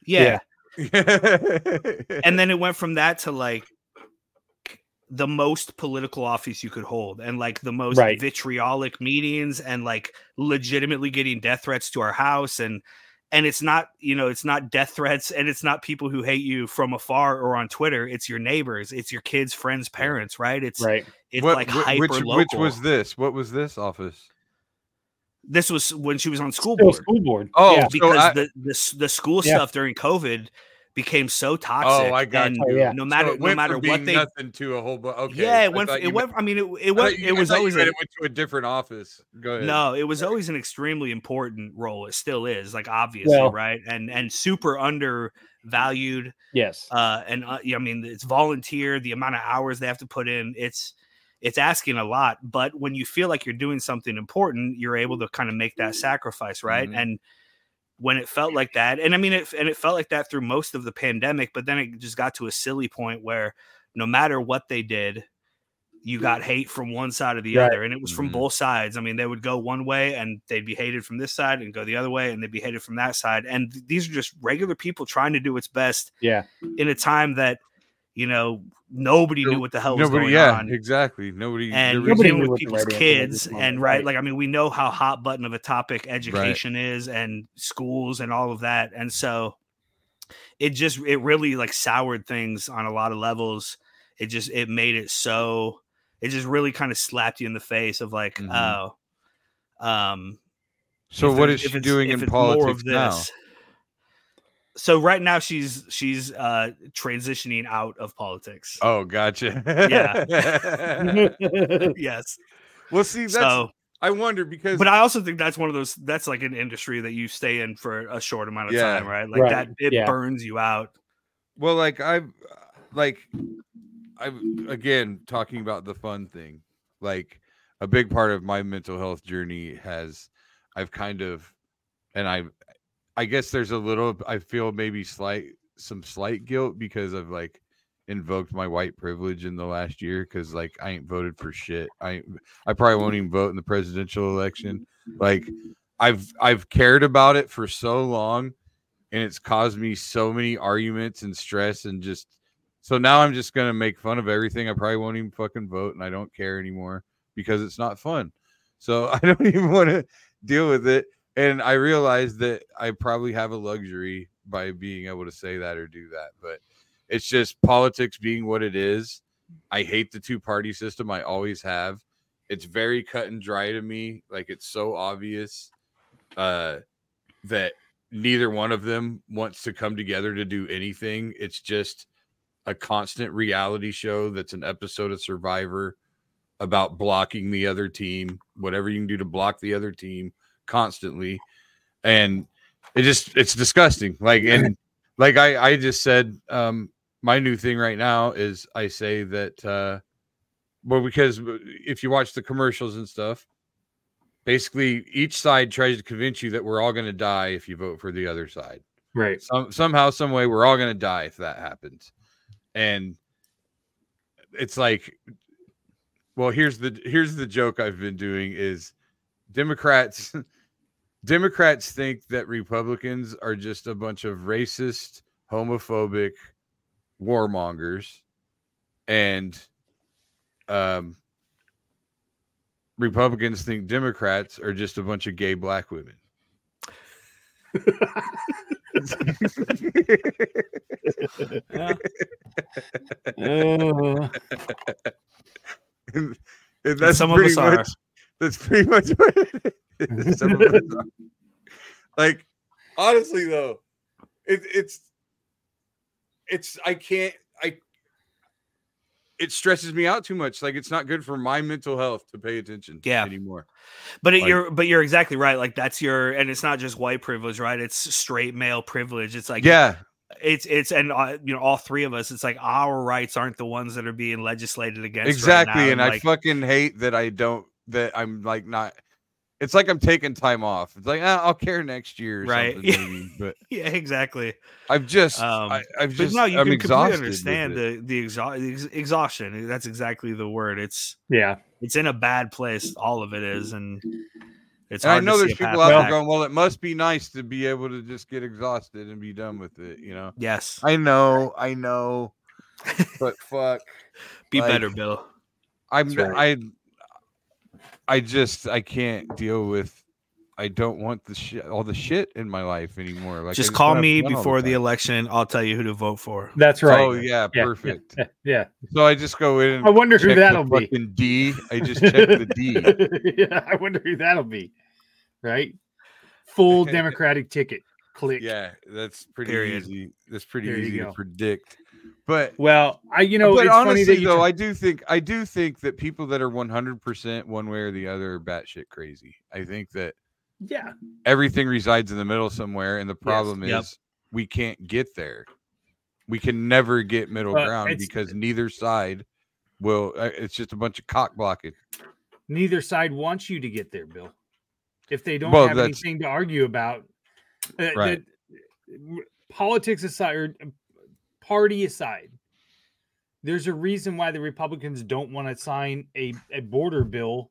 Yeah. yeah. and then it went from that to like the most political office you could hold and like the most right. vitriolic meetings and like legitimately getting death threats to our house and and it's not you know it's not death threats and it's not people who hate you from afar or on twitter it's your neighbors it's your kids friends parents right it's right it's what, like hyper which, local. which was this what was this office this was when she was on school board. School board. Oh, yeah, because I, the, the the school yeah. stuff during COVID became so toxic. Oh, I got and you. Yeah. No matter so no matter what they nothing to a whole bu- okay. Yeah, it went. It went. Meant, I mean, it, it went. You, it was always. A, it went to a different office. Go ahead. No, it was always an extremely important role. It still is. Like obviously, well, right? And and super undervalued. Yes. Uh, and uh, I mean, it's volunteer. The amount of hours they have to put in. It's it's asking a lot. But when you feel like you're doing something important, you're able to kind of make that sacrifice, right? Mm-hmm. And when it felt like that. And I mean, it, and it felt like that through most of the pandemic, but then it just got to a silly point where no matter what they did, you got hate from one side or the right. other. And it was from mm-hmm. both sides. I mean, they would go one way and they'd be hated from this side and go the other way and they'd be hated from that side. And these are just regular people trying to do its best. Yeah. In a time that you know, nobody knew what the hell was nobody, going yeah, on. Exactly. Nobody and nobody knew with people's kids and right, like I mean, we know how hot button of a topic education right. is and schools and all of that. And so it just it really like soured things on a lot of levels. It just it made it so it just really kind of slapped you in the face of like, mm-hmm. oh, um so what is she doing in politics now? So right now she's she's uh transitioning out of politics. Oh, gotcha. yeah. yes. Well, see, that's so, I wonder because But I also think that's one of those that's like an industry that you stay in for a short amount of yeah. time, right? Like right. that it yeah. burns you out. Well, like I've like I've again talking about the fun thing. Like a big part of my mental health journey has I've kind of and I've I guess there's a little I feel maybe slight some slight guilt because I've like invoked my white privilege in the last year because like I ain't voted for shit. I I probably won't even vote in the presidential election. Like I've I've cared about it for so long and it's caused me so many arguments and stress and just so now I'm just gonna make fun of everything. I probably won't even fucking vote and I don't care anymore because it's not fun. So I don't even want to deal with it and I realized that I probably have a luxury by being able to say that or do that, but it's just politics being what it is. I hate the two party system. I always have. It's very cut and dry to me. Like it's so obvious uh, that neither one of them wants to come together to do anything. It's just a constant reality show that's an episode of Survivor about blocking the other team, whatever you can do to block the other team constantly, and it just it's disgusting. Like and like I I just said, um, my new thing right now is I say that uh, well because if you watch the commercials and stuff, basically each side tries to convince you that we're all going to die if you vote for the other side. Right. Some, somehow, some way, we're all going to die if that happens, and it's like, well, here's the here's the joke I've been doing is Democrats Democrats think that Republicans are just a bunch of racist, homophobic warmongers, and um, Republicans think Democrats are just a bunch of gay black women. uh, and, and that's some pretty much are. that's pretty much what it is. Some of us are. Like honestly though, it, it's it's I can't I it stresses me out too much. Like it's not good for my mental health to pay attention yeah. anymore. But like, you're but you're exactly right. Like that's your and it's not just white privilege, right? It's straight male privilege. It's like yeah, it's it's and uh, you know all three of us. It's like our rights aren't the ones that are being legislated against. Exactly, right and, and like, I fucking hate that I don't that I'm like not it's like I'm taking time off. It's like ah, I'll care next year, right? Maybe, but yeah, exactly. I've just, um, I, have just, no, you I'm can completely understand the the, exha- the exhaustion. That's exactly the word. It's yeah, it's in a bad place. All of it is, and it's. And I know there's people out there going, "Well, it must be nice to be able to just get exhausted and be done with it." You know? Yes, I know, I know, but fuck, be like, better, Bill. I'm right. I I just I can't deal with. I don't want the shit, all the shit in my life anymore. Like, just, just call me before the, the, election. I'll tell you who to vote for. That's right. Oh yeah, yeah perfect. Yeah, yeah, So I just go in. I wonder who that'll be. D. I just check the D. yeah, I wonder who that'll be. Right. Full Democratic ticket. Click. Yeah, that's pretty Period. easy. That's pretty there easy to predict. But well, I you know, but honestly though, I do think I do think that people that are one hundred percent one way or the other are batshit crazy. I think that yeah, everything resides in the middle somewhere, and the problem yes, is yep. we can't get there. We can never get middle uh, ground because neither side will. Uh, it's just a bunch of cock blocking. Neither side wants you to get there, Bill. If they don't well, have anything to argue about, uh, right. politics aside, or party aside, there's a reason why the Republicans don't want to sign a, a border bill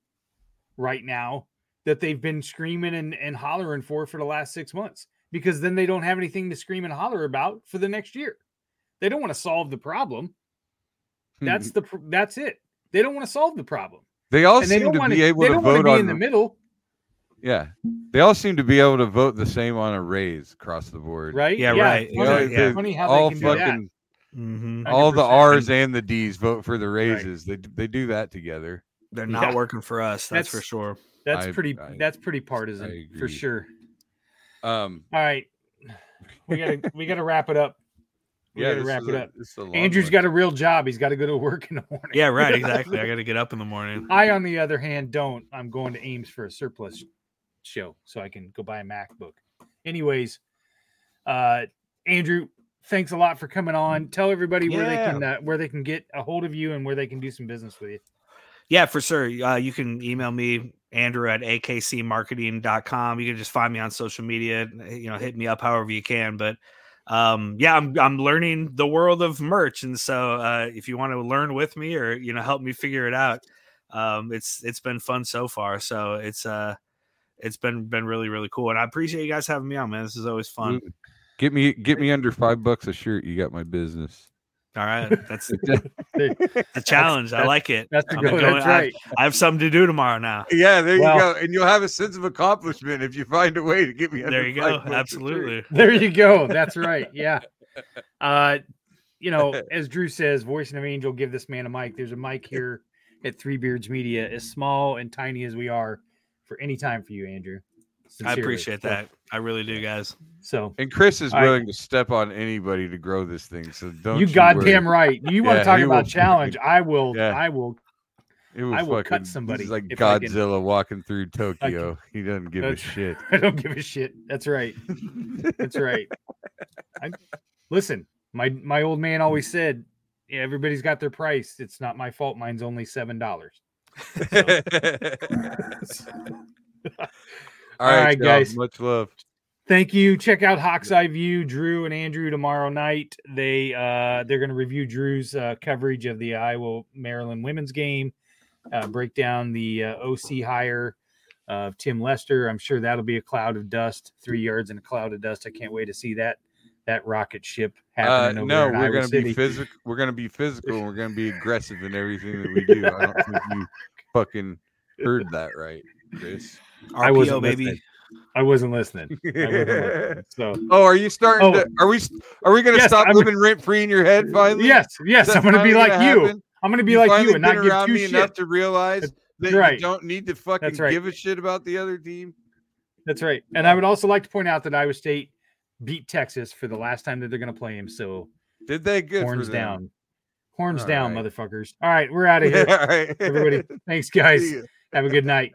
right now that they've been screaming and, and hollering for for the last six months because then they don't have anything to scream and holler about for the next year. They don't want to solve the problem. Hmm. That's the that's it. They don't want to solve the problem. They all and seem they to be able to vote on in the middle. Yeah, they all seem to be able to vote the same on a raise across the board. Right? Yeah, yeah. right. Funny, yeah. yeah. funny how all they can fucking, mm-hmm. all the R's and the D's vote for the raises. Right. They they do that together. They're not yeah. working for us. That's, that's, for sure. That's I, pretty. I, that's pretty partisan for sure. Um. All right, we gotta we gotta wrap it up. We yeah, gotta wrap it up. A, Andrew's one. got a real job. He's got to go to work in the morning. Yeah, right. Exactly. I got to get up in the morning. I, on the other hand, don't. I'm going to Ames for a surplus show so I can go buy a MacBook. Anyways, uh, Andrew, thanks a lot for coming on. Tell everybody yeah. where they can uh, where they can get a hold of you and where they can do some business with you. Yeah, for sure. Uh, you can email me, Andrew at akcmarketing.com. You can just find me on social media, you know, hit me up however you can. But um, yeah, I'm I'm learning the world of merch. And so uh, if you want to learn with me or you know help me figure it out, um, it's it's been fun so far. So it's uh it's been been really really cool, and I appreciate you guys having me on, man. This is always fun. Get me get me under five bucks a shirt. You got my business. All right, that's a challenge. That's, I like it. That's, a good, that's right. I, I, have something to do tomorrow now. Yeah, there well, you go, and you'll have a sense of accomplishment if you find a way to get me. there you go. Absolutely. There you go. That's right. Yeah. Uh, you know, as Drew says, voice of an angel, give this man a mic. There's a mic here at Three Beards Media, as small and tiny as we are for any time for you, Andrew. Sincerely. I appreciate that. I really do, guys. So, and Chris is willing I, to step on anybody to grow this thing. So don't you, you goddamn right. You want to talk about challenge? I will. Yeah. I will. It was I will fucking, cut somebody. He's like Godzilla walking through Tokyo. He doesn't give a shit. I don't give a shit. That's right. That's right. I, listen, my my old man always said, yeah, "Everybody's got their price. It's not my fault. Mine's only seven dollars." So. All right, All right guys. Much love. Thank you. Check out Hawk's Eye View, Drew and Andrew tomorrow night. They uh they're going to review Drew's uh, coverage of the Iowa Maryland women's game, uh, break down the uh, OC hire, of Tim Lester. I'm sure that'll be a cloud of dust, three yards in a cloud of dust. I can't wait to see that that rocket ship happening. Uh, no, we're going to be physical. We're going to be physical. and We're going to be aggressive in everything that we do. I don't think you fucking heard that right, Chris. RPO, I wasn't baby. Listening. I wasn't listening. I wasn't listening. So, oh, are you starting oh, to? Are we? Are we going to yes, stop I'm, living rent free in your head finally? Yes, yes. I'm going to be like you. I'm going to be you like you and not give two me shit. enough to realize that right. you don't need to fucking right. give a shit about the other team. That's right. And I would also like to point out that Iowa State beat Texas for the last time that they're going to play him. So did they good horns down, horns All down, right. motherfuckers. All right, we're out of here. Yeah, Everybody, thanks guys. Have a good night.